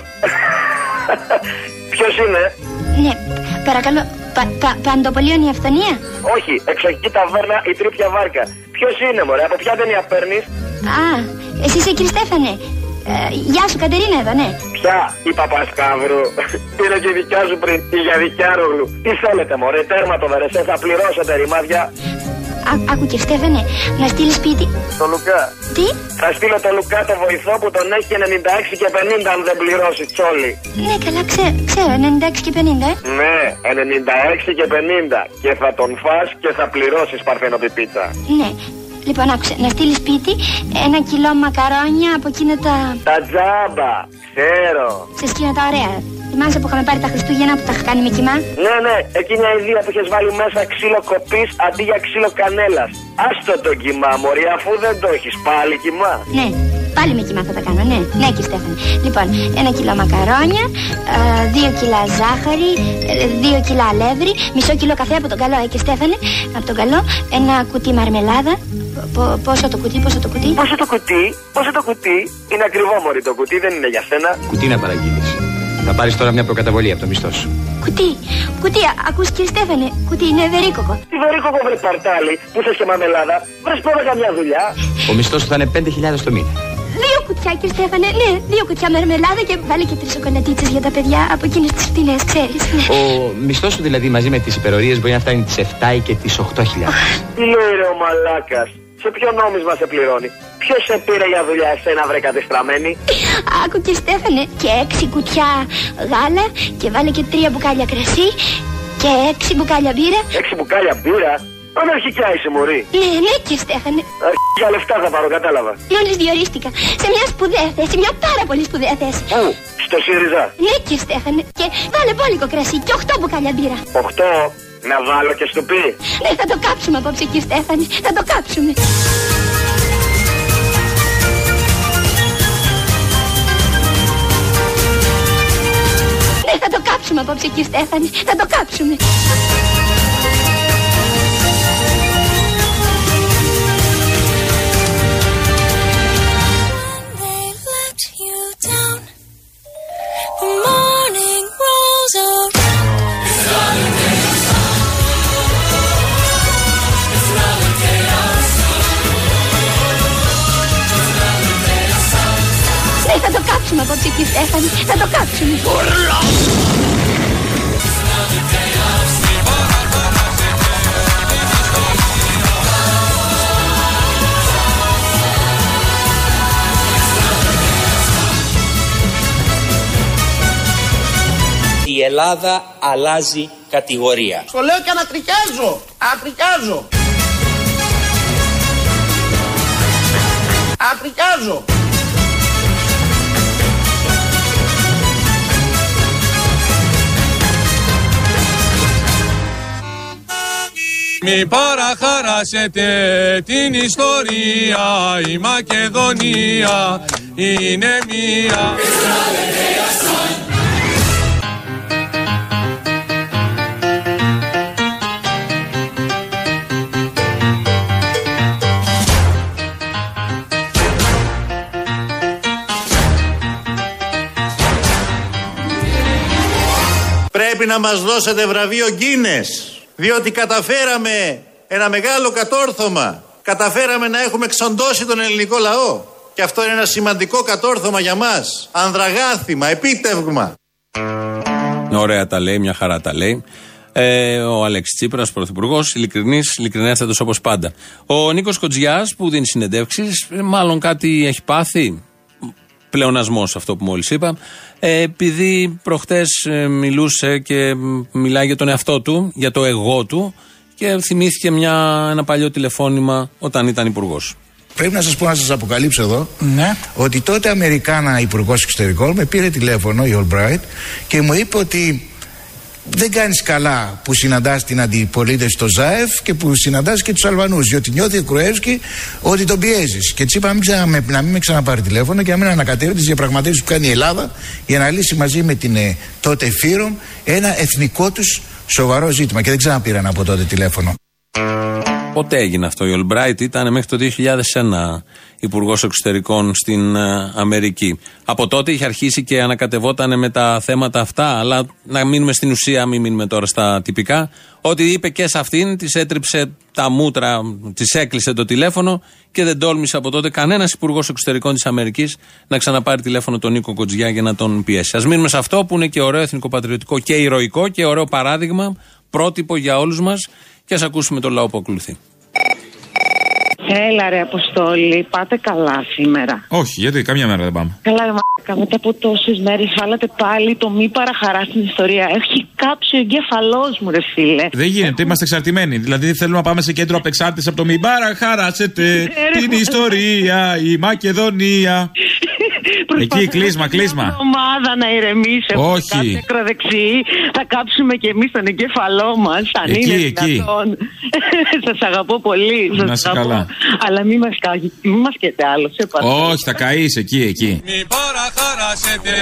Ποιος είναι; Ναι, παρακαλώ. Πα, πα, παντοπολίων η αυθονία; Όχι, εξοχική ταβέρνα η τρίπια βάρκα. Ποιος είναι, μωρέ, από ποια ταινία παίρνεις; Α, εσύ είσαι κύριε Στέφανε. Ε, γεια σου, Κατερίνα εδώ, ναι. Ποια, η Παπασκάβρου. Πήρε και δικιά σου πριν, η Γιαδικιάρογλου. Τι θέλετε, μωρέ, τέρμα το βερεσέ, θα πληρώσετε ρημάδια. Α, άκου και Στέφανε, να στείλεις σπίτι. Το Λουκά. Τι; Θα στείλω το Λουκά το βοηθό που τον έχει 96 και 50 αν δεν πληρώσει τσόλι. Ναι, καλά, ξέρω, ξέρω 96 και 50, ε. Ναι, 96 και 50. Και θα τον φας και θα πληρώσεις παρθενοπιπίτσα. Ναι. Λοιπόν, άκουσε, να στείλεις σπίτι ένα κιλό μακαρόνια από εκείνα τα. Τα τζάμπα, ξέρω. Σε σκύνα τα ωραία. Θυμάσαι που είχαμε πάρει τα Χριστούγεννα που τα είχα κάνει με κοιμά; Ναι, ναι, εκείνη η ιδέα που είχες βάλει μέσα ξύλο κοπής αντί για ξύλο κανέλας. Άστο το κοιμά, Μωρή, αφού δεν το έχεις πάλι κοιμά. Ναι, πάλι με κοιμά θα τα κάνω, ναι. Ναι, κύριε Στέφανη. Λοιπόν, ένα κιλό μακαρόνια, ε, δύο κιλά ζάχαρη, ε, δύο κιλά αλεύρι, μισό κιλό καφέ από τον καλό, ε, και Στέφανε, από τον καλό, ένα κουτί μαρμελάδα. Πο- πόσο το κουτί, πόσο το κουτί; Πόσο το κουτί, πόσο το κουτί. Είναι ακριβό, Μωρή, το κουτί δεν είναι για σένα. Κουτί να παραγγείλεις. Θα πάρεις τώρα μια προκαταβολή από το μισθό σου. Κουτί, κουτί, α- ακούς κύριε Στέφανε, κουτί είναι βερίκοκο. Τι βερίκοκο βρε παρτάλι, που είσαι και μαμελάδα, βρες πρώτα καμιά δουλειά. Ο μισθός σου θα είναι 5.000 το μήνα. Δύο κουτιά, κύριε Στέφανε, ναι, δύο κουτιά μαρμελάδα και βάλε και τρεις σοκολατίτσες για τα παιδιά από εκείνες τις φτηνές, ξέρεις. Ναι. Ο μισθός σου δηλαδή μαζί με τις υπερορίες μπορεί να φτάνει τις 7 ή και τις 8.000. Τι λέει ρε ο μαλάκας. Σε ποιο νόμισμα σε πληρώνει; Ποιος σε πήρε για δουλειά εσένα βρε κατεστραμμένη; Άκου και Στέφανε, και έξι κουτιά γάλα και βάλε και τρία μπουκάλια κρασί και έξι μπουκάλια μπύρα. Έξι μπουκάλια μπύρα; Αναρχικιά είσαι μωρή. Ναι, ναι, κύριε Στέφανε. Για λεφτά θα πάρω, κατάλαβα. Μόλις διορίστηκα σε μια σπουδαία θέση, μια πάρα πολύ σπουδαία θέση. Πού, στο ΣΥΡΙΖΑ. Ναι, κύριε Στέφανε. Και βάλε μπόλικο κρασί και οχτώ μπουκάλια μπύρα. Οχτώ, να βάλω και στο πει. Ναι, θα το κάψουμε απόψε, κύριε Στέφανε. Θα το κάψουμε. Ναι, θα το κάψουμε απόψε, κύριε Στέφανε. Θα το κάψουμε. Απόψε, κύριε Στέφανε. Θα το κάψουμε. Ελλάδα αλλάζει κατηγορία. Στο λέω και ανατριχιάζω. Ανατριχιάζω. Ανατριχιάζω. Μη παραχαράσετε την ιστορία, η Μακεδονία είναι μία. Πρέπει να μας δώσετε βραβείο Γκίνες, διότι καταφέραμε ένα μεγάλο κατόρθωμα. Καταφέραμε να έχουμε εξοντώσει τον ελληνικό λαό. Και αυτό είναι ένα σημαντικό κατόρθωμα για μας. Ανδραγάθημα, επίτευγμα. Ωραία τα λέει, μια χαρά τα λέει. Ε, ο Αλέξης Τσίπρας, πρωθυπουργός, ειλικρινής, ειλικρινέστατος όπως πάντα. Ο Νίκος Κοτζιάς που δίνει συνεντεύξεις, μάλλον κάτι έχει πάθει; Πλεονασμός αυτό που μόλις είπα. Ε, επειδή προχτές μιλούσε και μιλάει για τον εαυτό του, για το εγώ του και θυμήθηκε μια, ένα παλιό τηλεφώνημα όταν ήταν υπουργός. Πρέπει να σας πω να σας αποκαλύψω εδώ ότι τότε Αμερικάνα Υπουργός Εξωτερικών με πήρε τηλέφωνο η Albright και μου είπε ότι δεν κάνεις καλά που συναντάς την αντιπολίτευση στο ΖΑΕΦ και που συναντάς και τους Αλβανούς. Διότι νιώθει ο Κρουεύσκι ότι τον πιέζεις. Και τη είπα να μην, να μην με ξαναπάρει τηλέφωνο και να μην ανακατεύει τις διαπραγματεύσεις που κάνει η Ελλάδα για να λύσει μαζί με την ε, τότε Φύρομ ένα εθνικό τους σοβαρό ζήτημα. Και δεν ξαναπήραν από τότε τηλέφωνο. Πότε έγινε αυτό. Η Ολμπράιτ ήταν μέχρι το 2001 υπουργός εξωτερικών στην ε, Αμερική. Από τότε είχε αρχίσει και ανακατευόταν με τα θέματα αυτά, αλλά να μείνουμε στην ουσία, μην μείνουμε τώρα στα τυπικά. Ό,τι είπε και σε αυτήν, της έτριψε τα μούτρα, της έκλεισε το τηλέφωνο και δεν τόλμησε από τότε κανένας υπουργός εξωτερικών της Αμερικής να ξαναπάρει τηλέφωνο τον Νίκο Κοτζιά για να τον πιέσει. Α μείνουμε σε αυτό που είναι και ωραίο εθνικοπατριωτικό και ηρωικό και ωραίο παράδειγμα, πρότυπο για όλους μας και ας ακούσουμε το λαό που ακολουθεί. Έλα ρε Αποστόλη, πάτε καλά σήμερα. Όχι, γιατί καμιά μέρα δεν πάμε. Καλά ρε μαλάκα, μετά από τόσες μέρες βάλατε πάλι το μη παραχαρά στην ιστορία. Έχει κάψει ο εγκέφαλός μου ρε φίλε. Δεν γίνεται, είμαστε εξαρτημένοι. Δηλαδή θέλουμε να πάμε σε κέντρο απεξάρτησης από το μη παραχαράσετε την ιστορία, η Μακεδονία. Εκεί, κλείσμα, κλείσμα. ομάδα να ηρεμήσει. Όχι. Κάθε ακροδεξί. Θα κάψουμε και εμείς τον εγκέφαλό μας. Αν Εκεί, είναι εκεί. δυνατόν. Σας αγαπώ πολύ. Σας Να είσαι αγαπώ. καλά. Αλλά μην μας μη μας καίτε άλλο. Σε παρακαλώ. Όχι, θα καείς εκεί, εκεί. Μη παραχαράσετε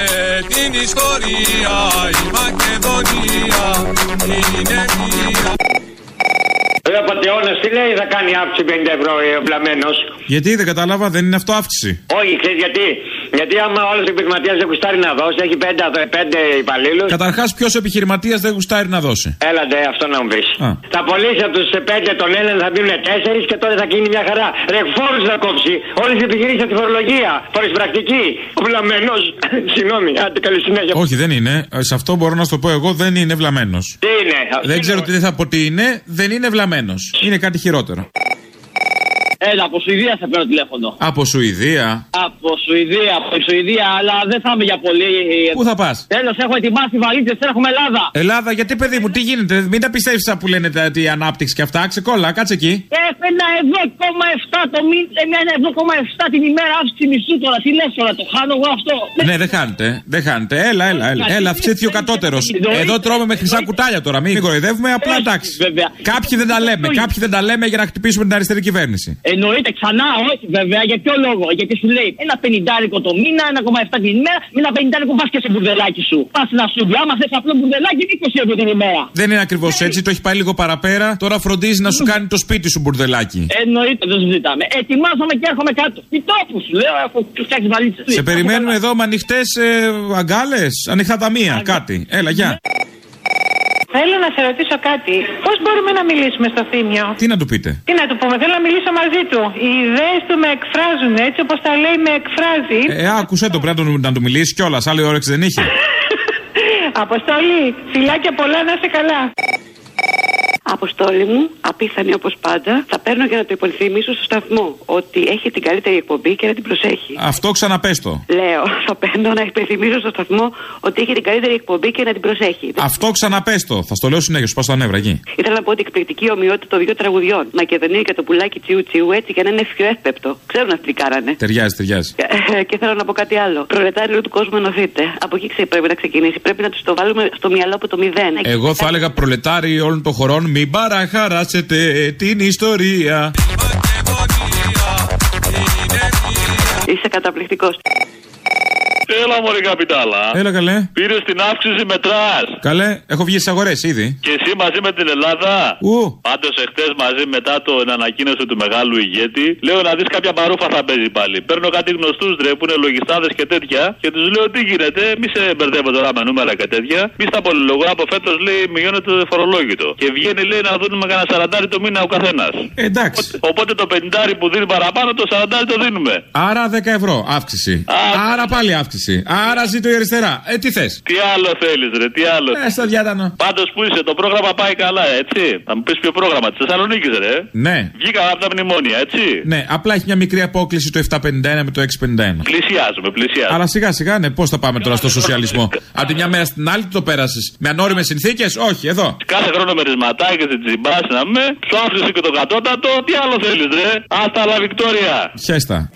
την ιστορία, η Μακεδονία είναι μία. Ρε Πατεώνα, τι λέει θα κάνει αύξηση 50 ευρώ ο βλαμμένο. Γιατί δεν κατάλαβα, δεν είναι αυτό αύξηση. Όχι, ξέρεις γιατί; Γιατί άμα όλο ο επιχειρηματίας δεν κουστάρει να δώσει, έχει 5, πέντε υπαλλήλους. Καταρχάς, ποιος επιχειρηματίας δεν γουστάρει να δώσει; Έλαντε, αυτό να μου πεις. Α. Θα πωλήσει από του 5 τον έναν θα μπουν 4 και τότε θα γίνει μια χαρά. Ρε φόρους θα κόψει. Όλες οι επιχειρήσεις από τη φορολογία. Φορές πρακτική. Ο βλαμμένος. Συγγνώμη, άντε καλή συνέχεια. Όχι, δεν είναι. Ε, Σε αυτό μπορώ να σου το πω εγώ, δεν είναι βλαμμένος. Τι είναι. Δεν ξέρω τι θα πω τι είναι, δεν είναι βλαμμένος. Είναι κάτι χειρότερο. Έλα, από Σουηδία θα παίρνω τηλέφωνο. Από Σουηδία. Από Σουηδία, από τη Σουηδία, αλλά δεν θα είμαι για πολύ. Πού θα πας; Τέλος, έχω ετοιμάσει βαλίτσες, έρχομαι Ελλάδα. Ελλάδα, γιατί παιδί μου, τι γίνεται, μην τα πιστεύει αυτά που λένε τα, τη ανάπτυξη και αυτά. Ξεκόλα, κάτσε εκεί. Έφερα εδώ 7 το μήνα, ένα ευρώ κόμμα 7 την ημέρα αύξηση μισθού τώρα. Τι λες τώρα, το χάνω εγώ αυτό; Ναι, δεν χάνετε, δεν χάνετε. Έλα, έλα, έλα. Έλα, αυξήθηκε ο κατώτερος. Εδώ τρώμε με χρυσά κουτάλια τώρα. Μην κοροϊδεύουμε, απλά εντάξει. Κάποιοι δεν τα λέμε, κάποιοι δεν τα λέμε για να χτυπήσουμε την αριστερή κυβέρνηση. Εννοείται ξανά, όχι βέβαια. Για ποιο λόγο. Γιατί σου λέει ένα πενιντάρικο το μήνα, 1,7 την ημέρα, με ένα πενιντάρικο πας και σε μπουρδελάκι σου. Πας να σου άμα θες απλό μπουρδελάκι, 20 ευρώ την ημέρα. Δεν είναι ακριβώς έτσι, το έχει πάει λίγο παραπέρα. Τώρα φροντίζει να σου κάνει το σπίτι σου μπουρδελάκι. Εννοείται, δεν συζητάμε. Ετοιμάζομαι και έρχομαι κάτω. Τι τόπους σου λέω, έχω φτιάξει βαλίτσε. Σε περιμένουμε εδώ με ανοιχτές ε, αγκάλες, ανοιχτά ταμεία, κάτι. Έλα, γεια. Θέλω να σε ρωτήσω κάτι. Πώς μπορούμε να μιλήσουμε στο θύμιο; Τι να του πείτε; Τι να του πούμε, θέλω να μιλήσω μαζί του. Οι ιδέες του με εκφράζουν έτσι όπως τα λέει, με εκφράζει. Ε, άκουσε το, πρέπει να του, να του μιλήσεις κιόλας. Άλλη όρεξη δεν είχε. Αποστολή, φιλάκια πολλά να είσαι καλά. Αποστόλη μου, απίθανη όπως πάντα, θα παίρνω για να το υπενθυμίσω στο σταθμό ότι έχει την καλύτερη εκπομπή και να την προσέχει. Αυτό ξαναπέστο. Λέω, θα παίρνω να υπενθυμίσω στο σταθμό ότι έχει την καλύτερη εκπομπή και να την προσέχει. Αυτό ξαναπέστο. Θα στο λέω συνέχεια, σου πάω στα νεύρα εκεί. Ήθελα να πω ότι εκπληκτική ομοιότητα των δύο τραγουδιών. Μακεδονία και το πουλάκι τσιου τσιου έτσι για να είναι πιο εύπεπτο. Ξέρουν αυτοί τι κάνανε. Ταιριάζει, ταιριάζει. Ε, και θέλω να πω κάτι άλλο. Προλετάριο του κόσμου ενωθείτε. Από εκεί ξέρει πρέπει να ξεκινήσει. Πρέπει να τους το βάλουμε στο μυαλό από το μηδέν. Εγώ θα έλεγα προλετάρι όλων των χωρών, μην παραχαράσετε την ιστορία. Είσαι καταπληκτικός. Έλα, Μωρή Καπιτάλα. Έλα, καλέ. Πήρες την αύξηση μετράς. Καλέ, έχω βγει στις αγορές ήδη. Και εσύ μαζί με την Ελλάδα. Ου. Πάντως εχθές μαζί μετά την ανακοίνωση του μεγάλου ηγέτη, λέω να δεις κάποια παρούφα θα παίζει πάλι. Παίρνω κάτι γνωστούς ρε που είναι λογιστάδες και τέτοια και τους λέω τι γίνεται, μη σε μπερδεύω τώρα με νούμερα και τέτοια. Μη στα πολυλογώ από φέτος λέει μειώνεται το φορολόγητο. Και βγαίνει λέει να δίνουμε κανένα σαραντάρι το μήνα ο καθένας. Εντάξει. Οπότε, οπότε το πεντάρι που δίνει παραπάνω το σαραντάρι το δίνουμε. Άρα 10 ευρώ αύξηση. Άρα πάλι αύξηση. Άρα ζήτω η αριστερά. Ε, τι θες; Τι άλλο θέλεις, ρε, τι άλλο. Ε, στο διάτανο. Πάντως που είσαι, το πρόγραμμα πάει καλά, έτσι. Θα μου πεις ποιο πρόγραμμα, της Θεσσαλονίκης, ρε. Ναι. Βγήκα από τα μνημόνια, έτσι. Ναι, απλά έχει μια μικρή απόκληση το 751 με το 651. Πλησιάζουμε, πλησιάζουμε. Αλλά σιγά σιγά, ναι, πώς θα πάμε τώρα στο σοσιαλισμό; Από τη μια μέρα στην άλλη το πέρασες. Με ανώριμες συνθήκες, όχι, εδώ. Κάθε χρόνο με ρυσματάκι στην τσιμπά να με, σου άφησε και το κατώτατο, τι άλλο θέλεις, ρε. Άστα λα Βικτόρια. Χέστα.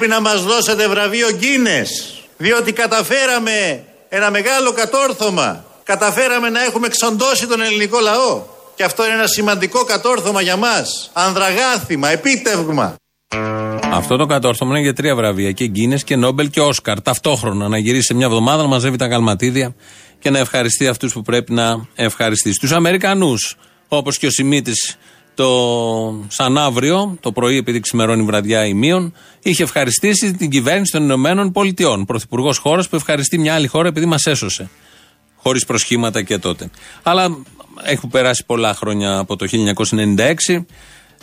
Πρέπει να μας δώσετε βραβείο Γκίνες, διότι καταφέραμε ένα μεγάλο κατόρθωμα. Καταφέραμε να έχουμε εξοντώσει τον ελληνικό λαό. Και αυτό είναι ένα σημαντικό κατόρθωμα για μας. Ανδραγάθημα, επίτευγμα. Αυτό το κατόρθωμα είναι για τρία βραβεία. Και Γκίνε και Νόμπελ και Όσκαρ. Ταυτόχρονα να γυρίσει σε μια εβδομάδα να μαζεύει τα καλματίδια και να ευχαριστεί αυτούς που πρέπει να ευχαριστήσει. Τους Αμερικανούς, όπως και ο Σιμίτης το σαν αύριο, το πρωί, επειδή ξημερώνει βραδιά ημίων, είχε ευχαριστήσει την κυβέρνηση των Ηνωμένων Πολιτειών. Πρωθυπουργός χώρας που ευχαριστεί μια άλλη χώρα επειδή μας έσωσε. Χωρίς προσχήματα και τότε. Αλλά έχουν περάσει πολλά χρόνια από το 1996.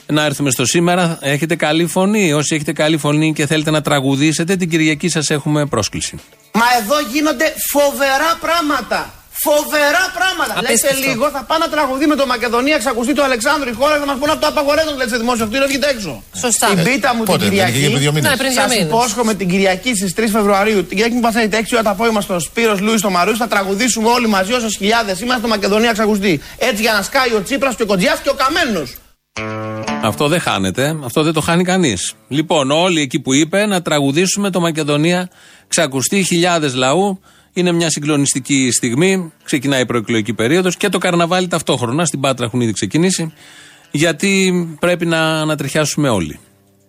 Να έρθουμε στο σήμερα. Έχετε καλή φωνή. Όσοι έχετε καλή φωνή και θέλετε να τραγουδήσετε, την Κυριακή σας έχουμε πρόσκληση. Μα εδώ γίνονται φοβερά πράγματα. Φοβερά πράγματα. Λέτε λίγο, θα πάω να τραγουδί με το Μακεδονία, ξακουστεί το Αλεξάνδρου η χώρα και θα μας πούνε από το απαγορεύουν λέτε σε δημόσιο κτίριο, βγείτε έξω. Σωστά. Την πίτα μου Πότε, την Κυριακή. πριν δύο μήνες. Ναι, πριν δύο Σας μήνες. υπόσχομαι την Κυριακή στις 3 Φεβρουαρίου. Την Κυριακή που παθαίνετε 6 ώρα το απόγευμα στο Σπύρος Λούις στο Μαρούς. Θα τραγουδήσουμε όλοι μαζί όσε χιλιάδες είμαστε στο Μακεδονία ξακουστεί. Έτσι για να σκάει ο Τσίπρας και ο Κοντζιά και ο Καμένος. Αυτό δεν χάνεται. Αυτό δεν το χάνει κανείς. Λοιπόν, όλοι εκεί που είπε να τραγουδήσουμε το Μακεδονία ξακουστεί χιλιάδες λαού. Είναι μια συγκλονιστική στιγμή. Ξεκινάει η προεκλογική περίοδος και το καρναβάλι ταυτόχρονα. Στην Πάτρα έχουν ήδη ξεκινήσει. Γιατί πρέπει να ανατριχιάσουμε όλοι.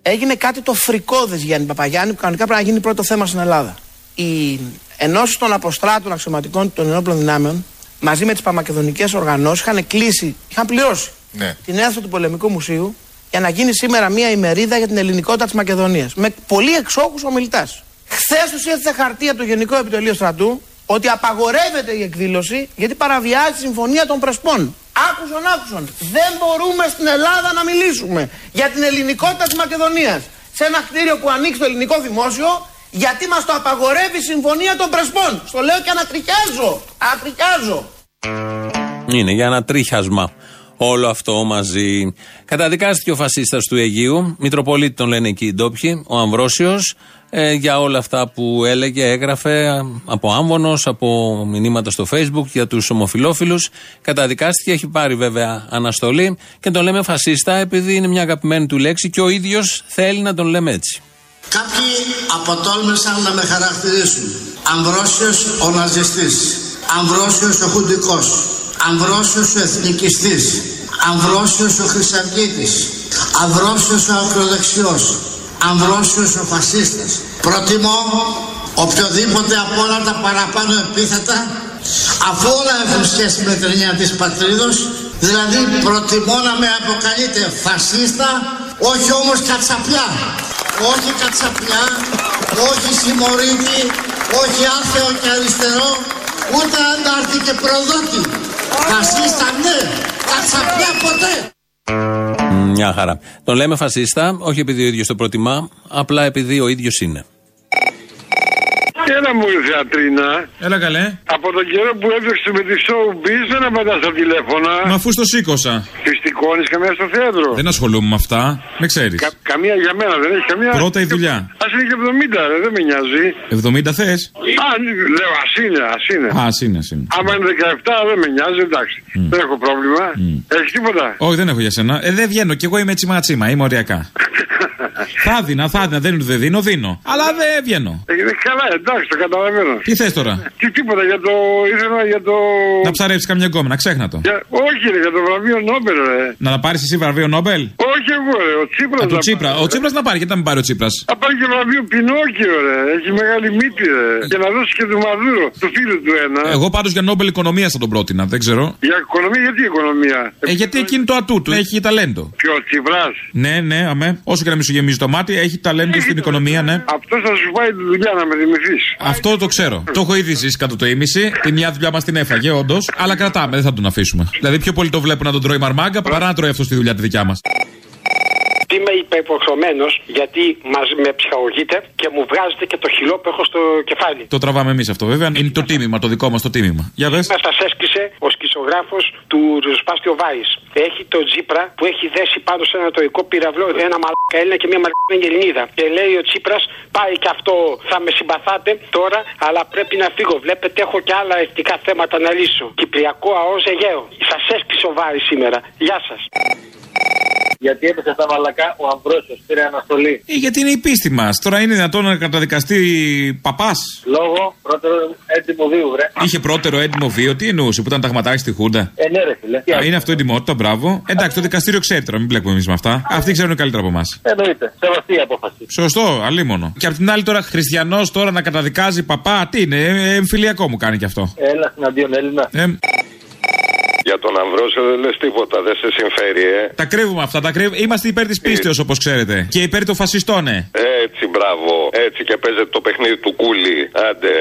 Έγινε κάτι το φρικόδε Γιάννη Παπαγιάννη που κανονικά πρέπει να γίνει πρώτο θέμα στην Ελλάδα. Οι ενώσει των αποστράτων αξιωματικών των ενόπλων δυνάμεων μαζί με τις παμακεδονικές οργανώσεις είχαν κλείσει, είχαν πληρώσει Ναι. την αίθουσα του Πολεμικού Μουσείου για να γίνει σήμερα μια ημερίδα για την ελληνικότητα της Μακεδονίας. Με πολύ εξόχους ομιλητέ. Χθες τους ήρθε χαρτί από το Γενικό Επιτελείο Στρατού ότι απαγορεύεται η εκδήλωση γιατί παραβιάζει τη συμφωνία των Πρεσπών. Άκουσον, άκουσον. Δεν μπορούμε στην Ελλάδα να μιλήσουμε για την ελληνικότητα της Μακεδονίας σε ένα κτίριο που ανοίξει το ελληνικό δημόσιο γιατί μας το απαγορεύει η συμφωνία των Πρεσπών. Στο λέω και ανατριχιάζω. Ανατριχιάζω. Είναι για ένα τρίχιασμα όλο αυτό μαζί. Καταδικάστηκε ο φασίστας του Αιγείου, Μητροπολίτη τον λένε εκεί οι ντόπιοι, ο Αμβρόσιος, ε, για όλα αυτά που έλεγε, έγραφε ε, από άμβονο, από μηνύματα στο facebook για τους ομοφυλόφιλου. Καταδικάστηκε, έχει πάρει βέβαια αναστολή και τον λέμε φασίστα επειδή είναι μια αγαπημένη του λέξη και ο ίδιος θέλει να τον λέμε έτσι. Κάποιοι αποτόλμησαν να με χαρακτηρίσουν. Αμβρόσιος ο ναζιστής. Αμβρόσιος ο χουντικός. Αμβρόσιος ο εθνικιστής. Αμβρόσιος ο χρυσαυγίτης. Αμβρόσιος ο ακροδεξιός. Αμβρόσιος ο φασίστας. Προτιμώ οποιοδήποτε από όλα τα παραπάνω επίθετα αφού όλα έχουν σχέση με την έννοια της πατρίδος δηλαδή προτιμώ να με αποκαλείτε φασίστα όχι όμως κατσαπλιά όχι κατσαπλιά όχι συμμορίτη όχι άθεο και αριστερό ούτε αντάρτη και προδότη. Φασίστα ναι, κατσαπιά ποτέ. Μ, Μια χαρά. Τον λέμε φασίστα, όχι επειδή ο ίδιος το προτιμά, απλά επειδή ο ίδιος είναι. Έλα μου θεατρίνα. Έλα καλέ. Από τον καιρό που έπαιξε με τη showbiz δεν απαντάς στα τηλέφωνα. Μα αφού στο σήκωσα. Τη τικώνει καμία στο θέατρο. Δεν ασχολούμαι με αυτά. Με ξέρεις. Κα- καμία για μένα δεν έχει καμία. Πρώτα η δουλειά. Α είναι και 70, ρε, δεν με νοιάζει. 70 θες; Α, λέω, ας είναι, ας είναι. Α, ας είναι, ας είναι. Άμα είναι 17, δεν με νοιάζει, εντάξει. Δεν έχω πρόβλημα. Έχεις τίποτα; Όχι, δεν έχω για σένα. Ε, δεν βγαίνω κι εγώ είμαι έτσι ματσίμα, είμαι ωριακά. θα δίνα, θα δίνα, δεν είναι ότι δεν δίνω, δίνω. Αλλά δεν βγαίνω. Ε, καλά, εντάξει, το καταλαβαίνω. Τι θες τώρα; Τι τίποτα για το. ήθελα για το. Να ψαρέψεις καμιά γκόμενα, ξέχνα το. Για... Όχι, ρε, για το βραβείο Νόμπελ, ρε. Να τα πάρεις εσύ βραβείο Νόμπελ; Όχι εγώ, ρε. Ο Τσίπρας. Α, του Τσίπρα. Ο Τσίπρας να πάρει, γιατί να μην πάρει ο Τσίπρας; Θα πάρει και βραβείο Πινόκιο, ρε. Έχει μεγάλη μύτη, ρε. Και να δώσει και του Μαδούρο, του φίλου του ένα. Εγώ πάντως για Νόμπελ οικονομία θα τον πρότεινα, δεν ξέρω. Για οικονομία, γιατί οικονομία; Ε, γιατί εκείνη το ατού του έχει ταλέντο. Και ο Τσίπρας. Ναι, ναι, αμέ. Όσο και να μην σου γεμίζει το μάτι, έχει ταλέντο στην οικονομία, ναι. Αυτό θα σου πάει τη δουλειά να με δημηθεί. Αυτό το ξέρω. Το έχω ήδη ζήσει κάτω το ίμιση. Τη μια δουλειά μας την έφαγε, όντως. Αλλά κρατάμε, δεν θα τον αφήσουμε. Δηλαδή, πιο πολύ το βλέπω να τον τρώει μαρμάγκα παρά να τρώει αυτό στη δουλειά τη δικιά μας. Είμαι υπερποχρεωμένος γιατί μας με ψυχαγωγείτε και μου βγάζετε και το χυλό που έχω στο κεφάλι. Το τραβάμε εμείς αυτό, βέβαια. Είναι το τίμημα, το δικό μας το τίμημα. Για πες. Μα σας έσκησε ο σκησογράφο του Ριζοσπάστιο Βάης. Έχει το Τζίπρα που έχει δέσει πάνω σε ένα τοϊκό πυραυλό ένα μαλάκα Έλληνα και μια μαλάκα Ελληνίδα. Και λέει ο Τσίπρας, πάει και αυτό, θα με συμπαθάτε τώρα, αλλά πρέπει να φύγω. Βλέπετε, έχω και άλλα ευτικά θέματα να λύσω. Κυπριακό ΑΟΣ Αιγαίο. Σας έσκησε ο Βάης σήμερα. Γεια σας. Γιατί έπεσε στα μαλακά ο Αμβρόσιος, πήρε αναστολή. Ε, γιατί είναι η πίστη μας. Τώρα είναι δυνατόν να καταδικαστεί παπάς. Λόγω πρώτο έντιμο βίου, βρε. Είχε πρώτερο έντιμο βίο, τι εννοούσε που ήταν ταγματάκι στη Χούντα. Ε, ναι, ρε, φίλε. Τι Α, άλλο. είναι αυτό εντιμότητα, μπράβο. Εντάξει, το δικαστήριο ξέρει τώρα, μην μπλέκουμε εμείς με αυτά. Αυτοί ξέρουν καλύτερα από εμάς. Εννοείται. Σεβαστή η απόφαση. Σωστό, αλίμονο. Και απ' την άλλη τώρα χριστιανός τώρα να καταδικάζει παπά, τι είναι, ε, εμφυλιακό μου κάνει κι αυτό. Έλα εναντίον Έλληνα. Ε, Για τον Αμβρόσιο δεν λες τίποτα, δεν σε συμφέρει, ε. τα κρύβουμε αυτά, τα κρύβουμε. Είμαστε υπέρ της πίστεως όπως ξέρετε. Και υπέρ των φασιστών, ε. Έτσι, μπράβο. Έτσι και παίζεται το παιχνίδι του κούλι. Άντε.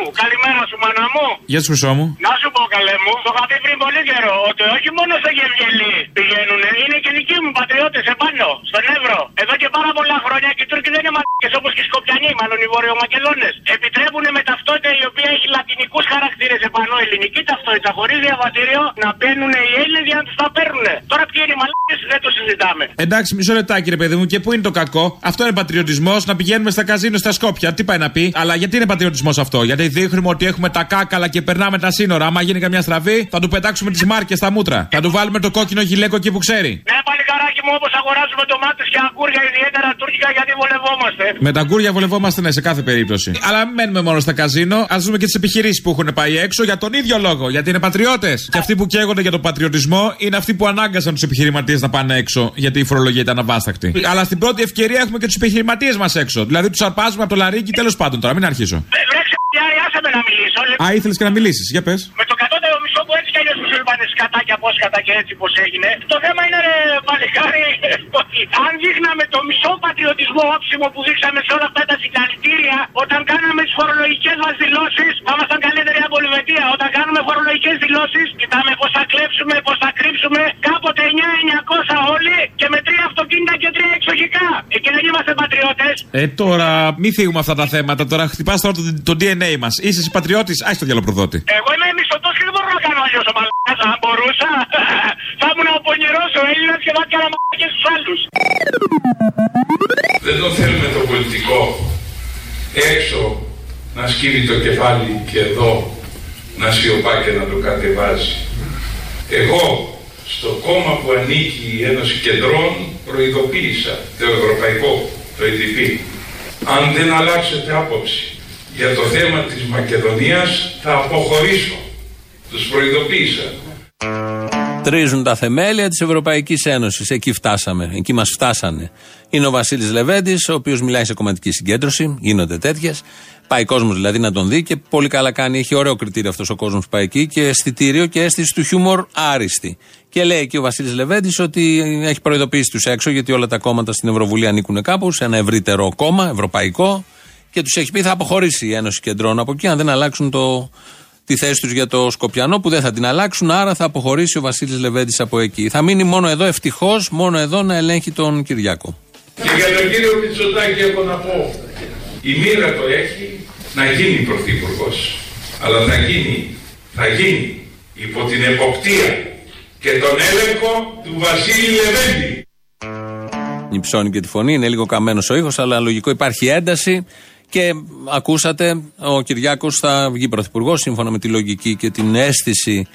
Κορώνα μου, πατσά μου, καλημέρα σου μάνα μου. Για του χρυσό μου. Να σου πω καλέ μου, το είχα πει πριν πολύ καιρό ότι όχι μόνο στο Γευγελί πηγαίνουν, είναι και δικοί μου πατριώτες επάνω, στον Εύρο. Εδώ και πάρα πολλά χρόνια και οι Τούρκοι δεν είναι μαλακές όπως και οι Σκοπιανοί, μάλλον οι Βορειομακεδόνε. Επιτρέπουν με ταυτότητα η οποία έχει λατινικούς χαρακτήρες επάνω, ελληνική ταυτότητα χωρίς διαβατήριο, να μπαίνουν οι Έλληνες για να τους τα παίρνουν. Τώρα ποιοι είναι οι μαλακές δεν το συζητάμε. Εντάξει, μισό λεπτάκι, ρε παιδί μου, και πού είναι το κακό; Αυτό είναι πατριωτισμός, να πηγαίνουμε στα καζίνο στα Σκόπια. Τι πάει να πει; Αλλά γιατί είναι πατριωτισμός αυτό; Γιατί δείχνουμε ότι έχουμε τα κάκαλα και περνάμε τα σύνορα. Άμα γίνει καμιά στραβή, θα του πετάξουμε τις μάρκες στα μούτρα. Θα του βάλουμε το κόκκινο γυλαίκο εκεί που ξέρει. Ναι, παλικαράκι μου, όπως αγοράζουμε ντομάτες και αγκούρια, ιδιαίτερα τουρκικά, γιατί βολευόμαστε. Με τα γκούρια βολευόμαστε ναι, σε κάθε περίπτωση. Αλλά μην μένουμε μόνο στα καζίνο, ας δούμε και τις επιχειρήσεις που έχουν πάει έξω για τον ίδιο λόγο. Γιατί είναι πατριώτες. Και αυτοί που καίγονται για τον πατριωτισμό είναι αυτοί που ανάγκασαν τους επιχειρηματίες να πάνε έξω γιατί η φορολογία ήταν αβάσταχτη. Αλλά στην πρώτη ευκαιρία έχουμε και τους επιχειρηματίες μας έξω. Δηλαδή τους αρπάζουμε από το λαρίκι, τέλος πάντων τώρα, μην αρχίσω. Βρέξε, Γιάρη, άσε με να μιλήσω. Α, ήθελες και να μιλήσεις, για πες. Με το κατώτερο μισό που έτσι κι αλλιώς του ήρπανε σκατά και απόσκατα και έτσι πώ έγινε. Το θέμα είναι, ρε παλικάρι, ότι αν δείχναμε το μισό πατριωτισμό όψιμο που δείξαμε σε όλα αυτά τα συγχαρητήρια όταν κάναμε τις φορολογικές μας δηλώσεις, θα ήμασταν καλύτεροι από Ελβετία. Όταν κάνουμε φορολογικές δηλώσεις, κοιτάμε πώς θα κλέψουμε, πώς θα κρύψουμε. Κάποτε 9-900 όλοι και με τρία αυτοκίνητα και τρία εξοχικά. Ε, και δεν είμαστε πατριώτε. Ε, τώρα, μην φύγουμε αυτά τα θέματα. Τώρα χτυπάς τώρα το, το DNA μας. Είσαι εσύ πατριώτη, άχι το διαλοπροδότη. Εγώ είμαι μισθωτός και δεν μπορώ να κάνω αλλιώς ο μαλάκα. Αν μπορούσα, θα ήμουν ο πονηρό ο Έλληνας και θα έκανα μαλάκια στους άλλου. Δεν το θέλουμε το πολιτικό έξω να σκύβει το κεφάλι και εδώ να σιωπά και να το κατεβάζει. Εγώ στο κόμμα που ανήκει η Ένωση Κεντρών προειδοποίησα το Ευρωπαϊκό, το EDP. Αν δεν αλλάξετε άποψη για το θέμα της Μακεδονίας θα αποχωρήσω. Τους προειδοποίησα. Τρίζουν τα θεμέλια της Ευρωπαϊκής Ένωσης. Εκεί φτάσαμε. Εκεί μας φτάσανε. Είναι ο Βασίλης Λεβέντης, ο οποίος μιλάει σε κομματική συγκέντρωση. Γίνονται τέτοιες. Πάει κόσμος δηλαδή να τον δει και πολύ καλά κάνει. Έχει ωραίο κριτήριο αυτός ο κόσμος που πάει εκεί και αισθητήριο και αίσθηση του χιούμορ άριστη. Και λέει εκεί ο Βασίλης Λεβέντης ότι έχει προειδοποιήσει τους έξω, γιατί όλα τα κόμματα στην Ευρωβουλή ανήκουν κάπου, σε ένα ευρύτερο κόμμα, ευρωπαϊκό. Και τους έχει πει θα αποχωρήσει η Ένωση Κεντρών από εκεί, αν δεν αλλάξουν το τη θέση τους για το Σκοπιανό που δεν θα την αλλάξουν. Άρα θα αποχωρήσει ο Βασίλης Λεβέντης από εκεί. Θα μείνει μόνο εδώ, ευτυχώς, μόνο εδώ να ελέγχει τον Κυριάκο. Και για τον κύριο Μητσοτάκη έχω να πω, η μοίρα το έχει να γίνει πρωθυπουργός. Αλλά θα γίνει, θα γίνει υπό την εποπτεία και τον έλεγχο του Βασίλη Λεβέντη. Υψώνει και τη φωνή, είναι λίγο καμένος ο ήχος, αλλά λογικό υπάρχει ένταση. Και ακούσατε, ο Κυριάκος θα βγει πρωθυπουργός σύμφωνα με τη λογική και την αίσθηση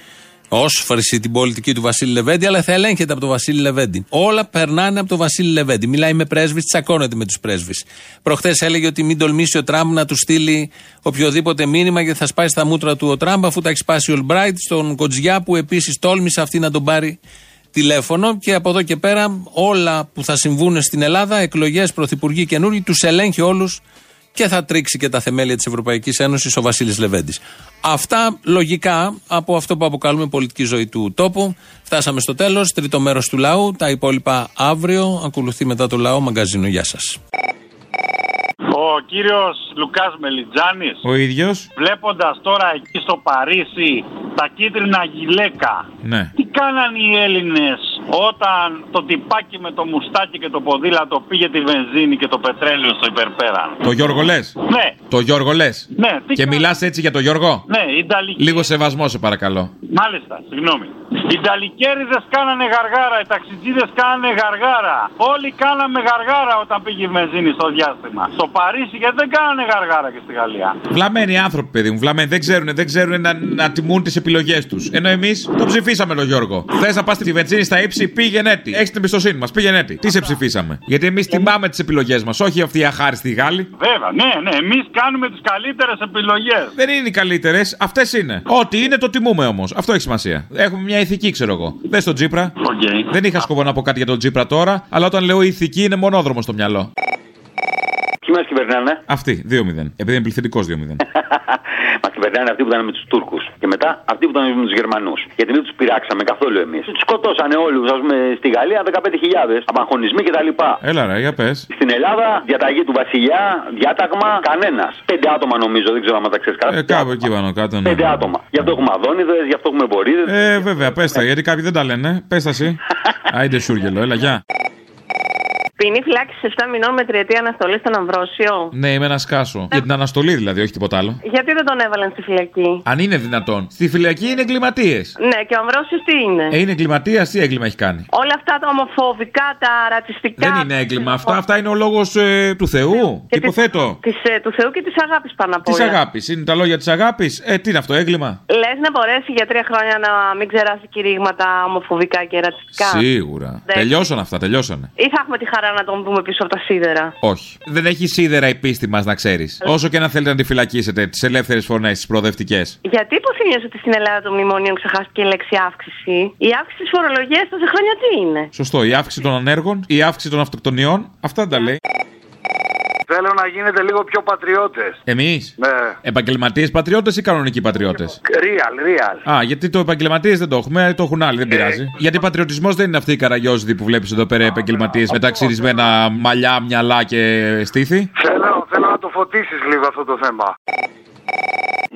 όσφρηση την πολιτική του Βασίλη Λεβέντη, αλλά θα ελέγχεται από τον Βασίλη Λεβέντη. Όλα περνάνε από τον Βασίλη Λεβέντη. Μιλάει με πρέσβεις, τσακώνεται με τους πρέσβεις. Προχθές έλεγε ότι μην τολμήσει ο Τραμπ να του στείλει οποιοδήποτε μήνυμα γιατί θα σπάσει τα μούτρα του ο Τραμπ, αφού τα έχει σπάσει ο Ολμπράιτ στον Κοτζιά που επίσης τόλμησε αυτή να τον πάρει τηλέφωνο. Και από εδώ και πέρα όλα που θα συμβούν στην Ελλάδα, εκλογές, πρωθυπουργοί καινούργοι, τους ελέγχει όλους και θα τρίξει και τα θεμέλια της Ευρωπαϊκής Ένωσης ο Βασίλης Λεβέντης. Αυτά λογικά από αυτό που αποκαλούμε πολιτική ζωή του τόπου. Φτάσαμε στο τέλος. Τρίτο μέρος του λαού. Τα υπόλοιπα αύριο. Ακολουθεί μετά το λαό μαγκαζίνο. Γεια σας. Ο κύριος Λουκάς Μελιτζάνης. Ο ίδιος. Βλέποντας τώρα εκεί στο Παρίσι τα κίτρινα γυλαίκα. Ναι. Τι κάνανε οι Έλληνες όταν το τυπάκι με το μουστάκι και το ποδήλατο πήγε τη βενζίνη και το πετρέλαιο στο υπερπέραν; Το Γιώργο λες; Ναι. Το Γιώργο λες; Ναι, τι Και κα- μιλάς έτσι για το Γιώργο; Ναι, οι Ιταλικοί. Λίγο σεβασμό, σε παρακαλώ. Μάλιστα, συγγνώμη. Οι Ιταλικέριδε κάνανε γαργάρα, οι ταξιτζίδες κάνανε γαργάρα. Όλοι κάναμε γαργάρα όταν πήγε η βενζίνη στο διάστημα. Στο Παρίσι γιατί δεν κάνανε γαργάρα και στη Γαλλία. Βλαμμένοι άνθρωποι, παιδί μου. Βλαμμένοι. Δεν ξέρουν, δεν ξέρουν να, να τιμούν τις επιλογές τους. Ενώ εμείς το ψηφίσαμε τον Γιώργο. Θες να πας στη βενζίνη στα ύψη, πήγαινε έτη. Έχεις την εμπιστοσύνη μας, πήγαινε έτη. Τι σε ψηφίσαμε; Γιατί εμείς τιμάμε τις επιλογές μας, όχι αυτή η αχάριστη Γάλλη. Βέβαια, ναι, ναι, εμείς κάνουμε τις καλύτερες επιλογές. Δεν είναι οι καλύτερες, αυτές είναι. Ό,τι είναι το τιμούμε όμως. Αυτό έχει σημασία. Έχουμε μια ηθική, ξέρω εγώ. Δες τον Τζίπρα. Δεν είχα σκοπό να πω κάτι για τον Τζίπρα τώρα, αλλά όταν λέω ηθική είναι μονόδρομο στο μυαλό. Ποιοι μας κυβερνάνε; Αυτή, 2-0. Επειδή είναι πληθυντικός 2-0. Μας κυβερνάνε αυτοί που ήταν με τους Τούρκους. Και μετά αυτοί που ήταν με τους Γερμανούς. Γιατί δεν τους πειράξαμε καθόλου εμείς. Τους σκοτώσανε όλους, ας πούμε, στη Γαλλία 15.000. Απαγχωνισμοί κτλ. Έλα, ρε, για πες. Στην Ελλάδα, διαταγή του Βασιλιά, διάταγμα κανένας. Πέντε άτομα νομίζω, δεν ξέρω αν τα ξέρεις καλά. Ε, κάπου εκεί πάνω κάτω. Ναι. Πέντε άτομα. Γι' αυτό έχουμε αδόνιδες, γι' αυτό έχουμε μπορίδε. Ε, βέβαια, πες τα, γιατί κάποιοι δεν τα λένε. Πες τα εσύ. Άιντε σούργελο, έλα, γεια. Ποινή φυλάξη 7 μηνών με τριετή αναστολή στον Αμβρόσιο. Ναι, είμαι ένας σκάσο. Για την αναστολή δηλαδή, όχι τίποτα άλλο. Γιατί δεν τον έβαλαν στη φυλακή; Αν είναι δυνατόν. Στη φυλακή είναι εγκληματίες. Ναι, και ο Αμβρόσιος τι είναι; Ε, είναι εγκληματίας, τι έγκλημα έχει κάνει; Όλα αυτά τα ομοφοβικά, τα ρατσιστικά. Δεν είναι έγκλημα. Αυτά, αυτά είναι ο λόγος του Θεού. Υποθέτω. Της, ε, του Θεού και της αγάπης πάνω απ' Της όλα. αγάπης. Είναι τα λόγια της αγάπης. Ε, τι είναι αυτό, έγκλημα; Λες να μπορέσει για τρία χρόνια να μην ξεράσει κηρύγματα ομοφοβικά και ρατσιστικά; Σίγουρα. Δεν- Τελειώσαν αυτά, τελειώσανε. Ή θα έχουμε τη χαρά να τον δούμε πίσω από τα σίδερα. Όχι. Δεν έχει σίδερα η πίστη μας, να ξέρεις. Όσο και να θέλετε να τη φυλακίσετε, τις ελεύθερες φωνές, τις προοδευτικές. Γιατί υποθυμίωσε ότι στην Ελλάδα των μνημονίων ξεχάστηκε η λέξη αύξηση; Η αύξηση τη φορολογία τόσα χρόνια τι είναι; Σωστό. Η αύξηση των ανέργων, η αύξηση των αυτοκτονιών, αυτά δεν τα λέει. Θέλω να γίνετε λίγο πιο πατριώτες. Εμείς; Ναι. Επαγγελματίες πατριώτες ή κανονικοί πατριώτες; Real, real. Α, γιατί το επαγγελματίες δεν το έχουμε, το έχουν άλλοι, δεν πειράζει. Γιατί πατριωτισμός δεν είναι αυτή η καραγιόζηδη που βλέπεις εδώ πέρα επαγγελματίες με τα ξυρισμένα μαλλιά, μυαλά και στήθη; Θέλω, θέλω να το φωτίσεις λίγο αυτό το θέμα.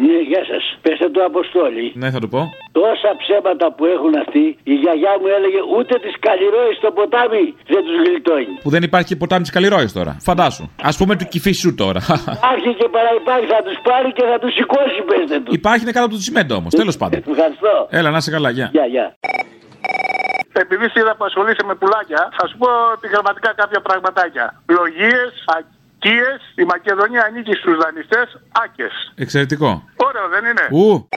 Ναι, γεια σας. Πετε του Αποστόλη. Ναι, θα το πω. Τόσα ψέματα που έχουν αυτοί, η γιαγιά μου έλεγε ούτε τις καλλιρόες στο ποτάμι δεν τους γλιτώνει. Που δεν υπάρχει και ποτάμι της Καλλιρόης τώρα. Φαντάσου. Α πούμε του κυφίσου τώρα. Υπάρχει και παραυπάρχει, θα τους πάρει και θα τους σηκώσει, πέστε τους. υπάρχει είναι κάτω από το τσιμέντο όμως. Τέλος πάντων. Ευχαριστώ. Έλα, να είσαι καλά, γεια. Γεια, γεια. Επειδή είδα που ασχολείσαι με πουλάκια, θα σου πω επιγραμματικά κάποια πραγματάκια. Λογίες, ακίε, η Μακεδονία ανήκει στους δανειστές, άκες. Εξαιρετικό. Ωραίο, δεν είναι; Ου.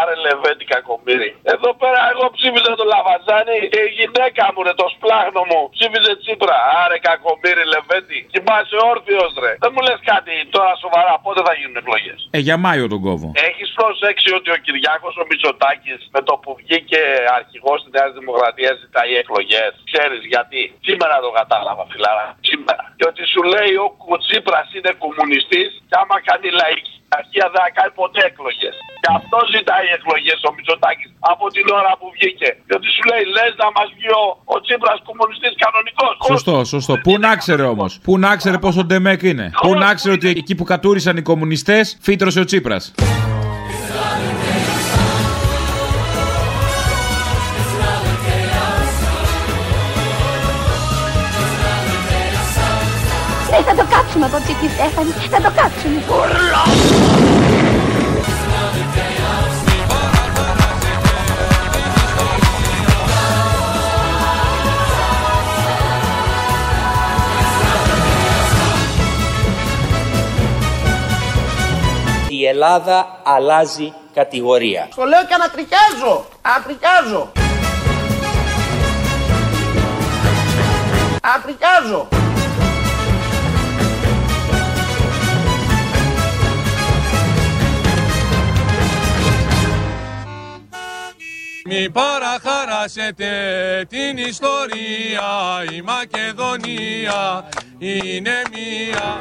Άρε Λεβέντη κακομύρι. Εδώ πέρα εγώ ψήφιζα το Λαβαζάνι και η γυναίκα μου ρε, το σπλάχνο μου, ψήφιζε Τσίπρα. Άρε κακομύρι Λεβέντη. Κοιμάσαι όρθιος ρε. Δεν μου λες κάτι τώρα σοβαρά, πότε θα γίνουν εκλογές; Ε, για Μάιο τον κόβω. Έχεις προσέξει ότι ο Κυριάκος ο Μητσοτάκης με το που βγήκε αρχηγός της Νέας Δημοκρατίας ζητάει εκλογές. Ξέρεις γιατί; Σήμερα το κατάλαβα, φιλάρα. Σήμερα. Και ότι σου λέει ο Κουτσίπρα είναι κομμουνιστής και άμα κάνει λαϊκή αρχεία δεν θα κάνει ποτέ εκλογές. Και αυτό ζητάει εκλογές ο Μητσοτάκης από την ώρα που βγήκε. Και ότι σου λέει λες να μας βγει ο, ο Τσίπρας κομμουνιστής κανονικός. Σωστό, σωστό. Πού να ξέρε όμως. Πού να ξέρε πόσο ντεμέκ είναι. Πού να ξέρε ότι εκεί που κατούρισαν οι κομμουνιστές φύτρωσε ο Τσίπρας. Κάψουμε απόψε και Στέφανη. Να το κάψουμε. Η Ελλάδα αλλάζει κατηγορία. Το λέω και ανατριχιάζω. Ανατριχιάζω. Ανατριχιάζω. Μη παραχαράσετε την ιστορία, η Μακεδονία είναι μία.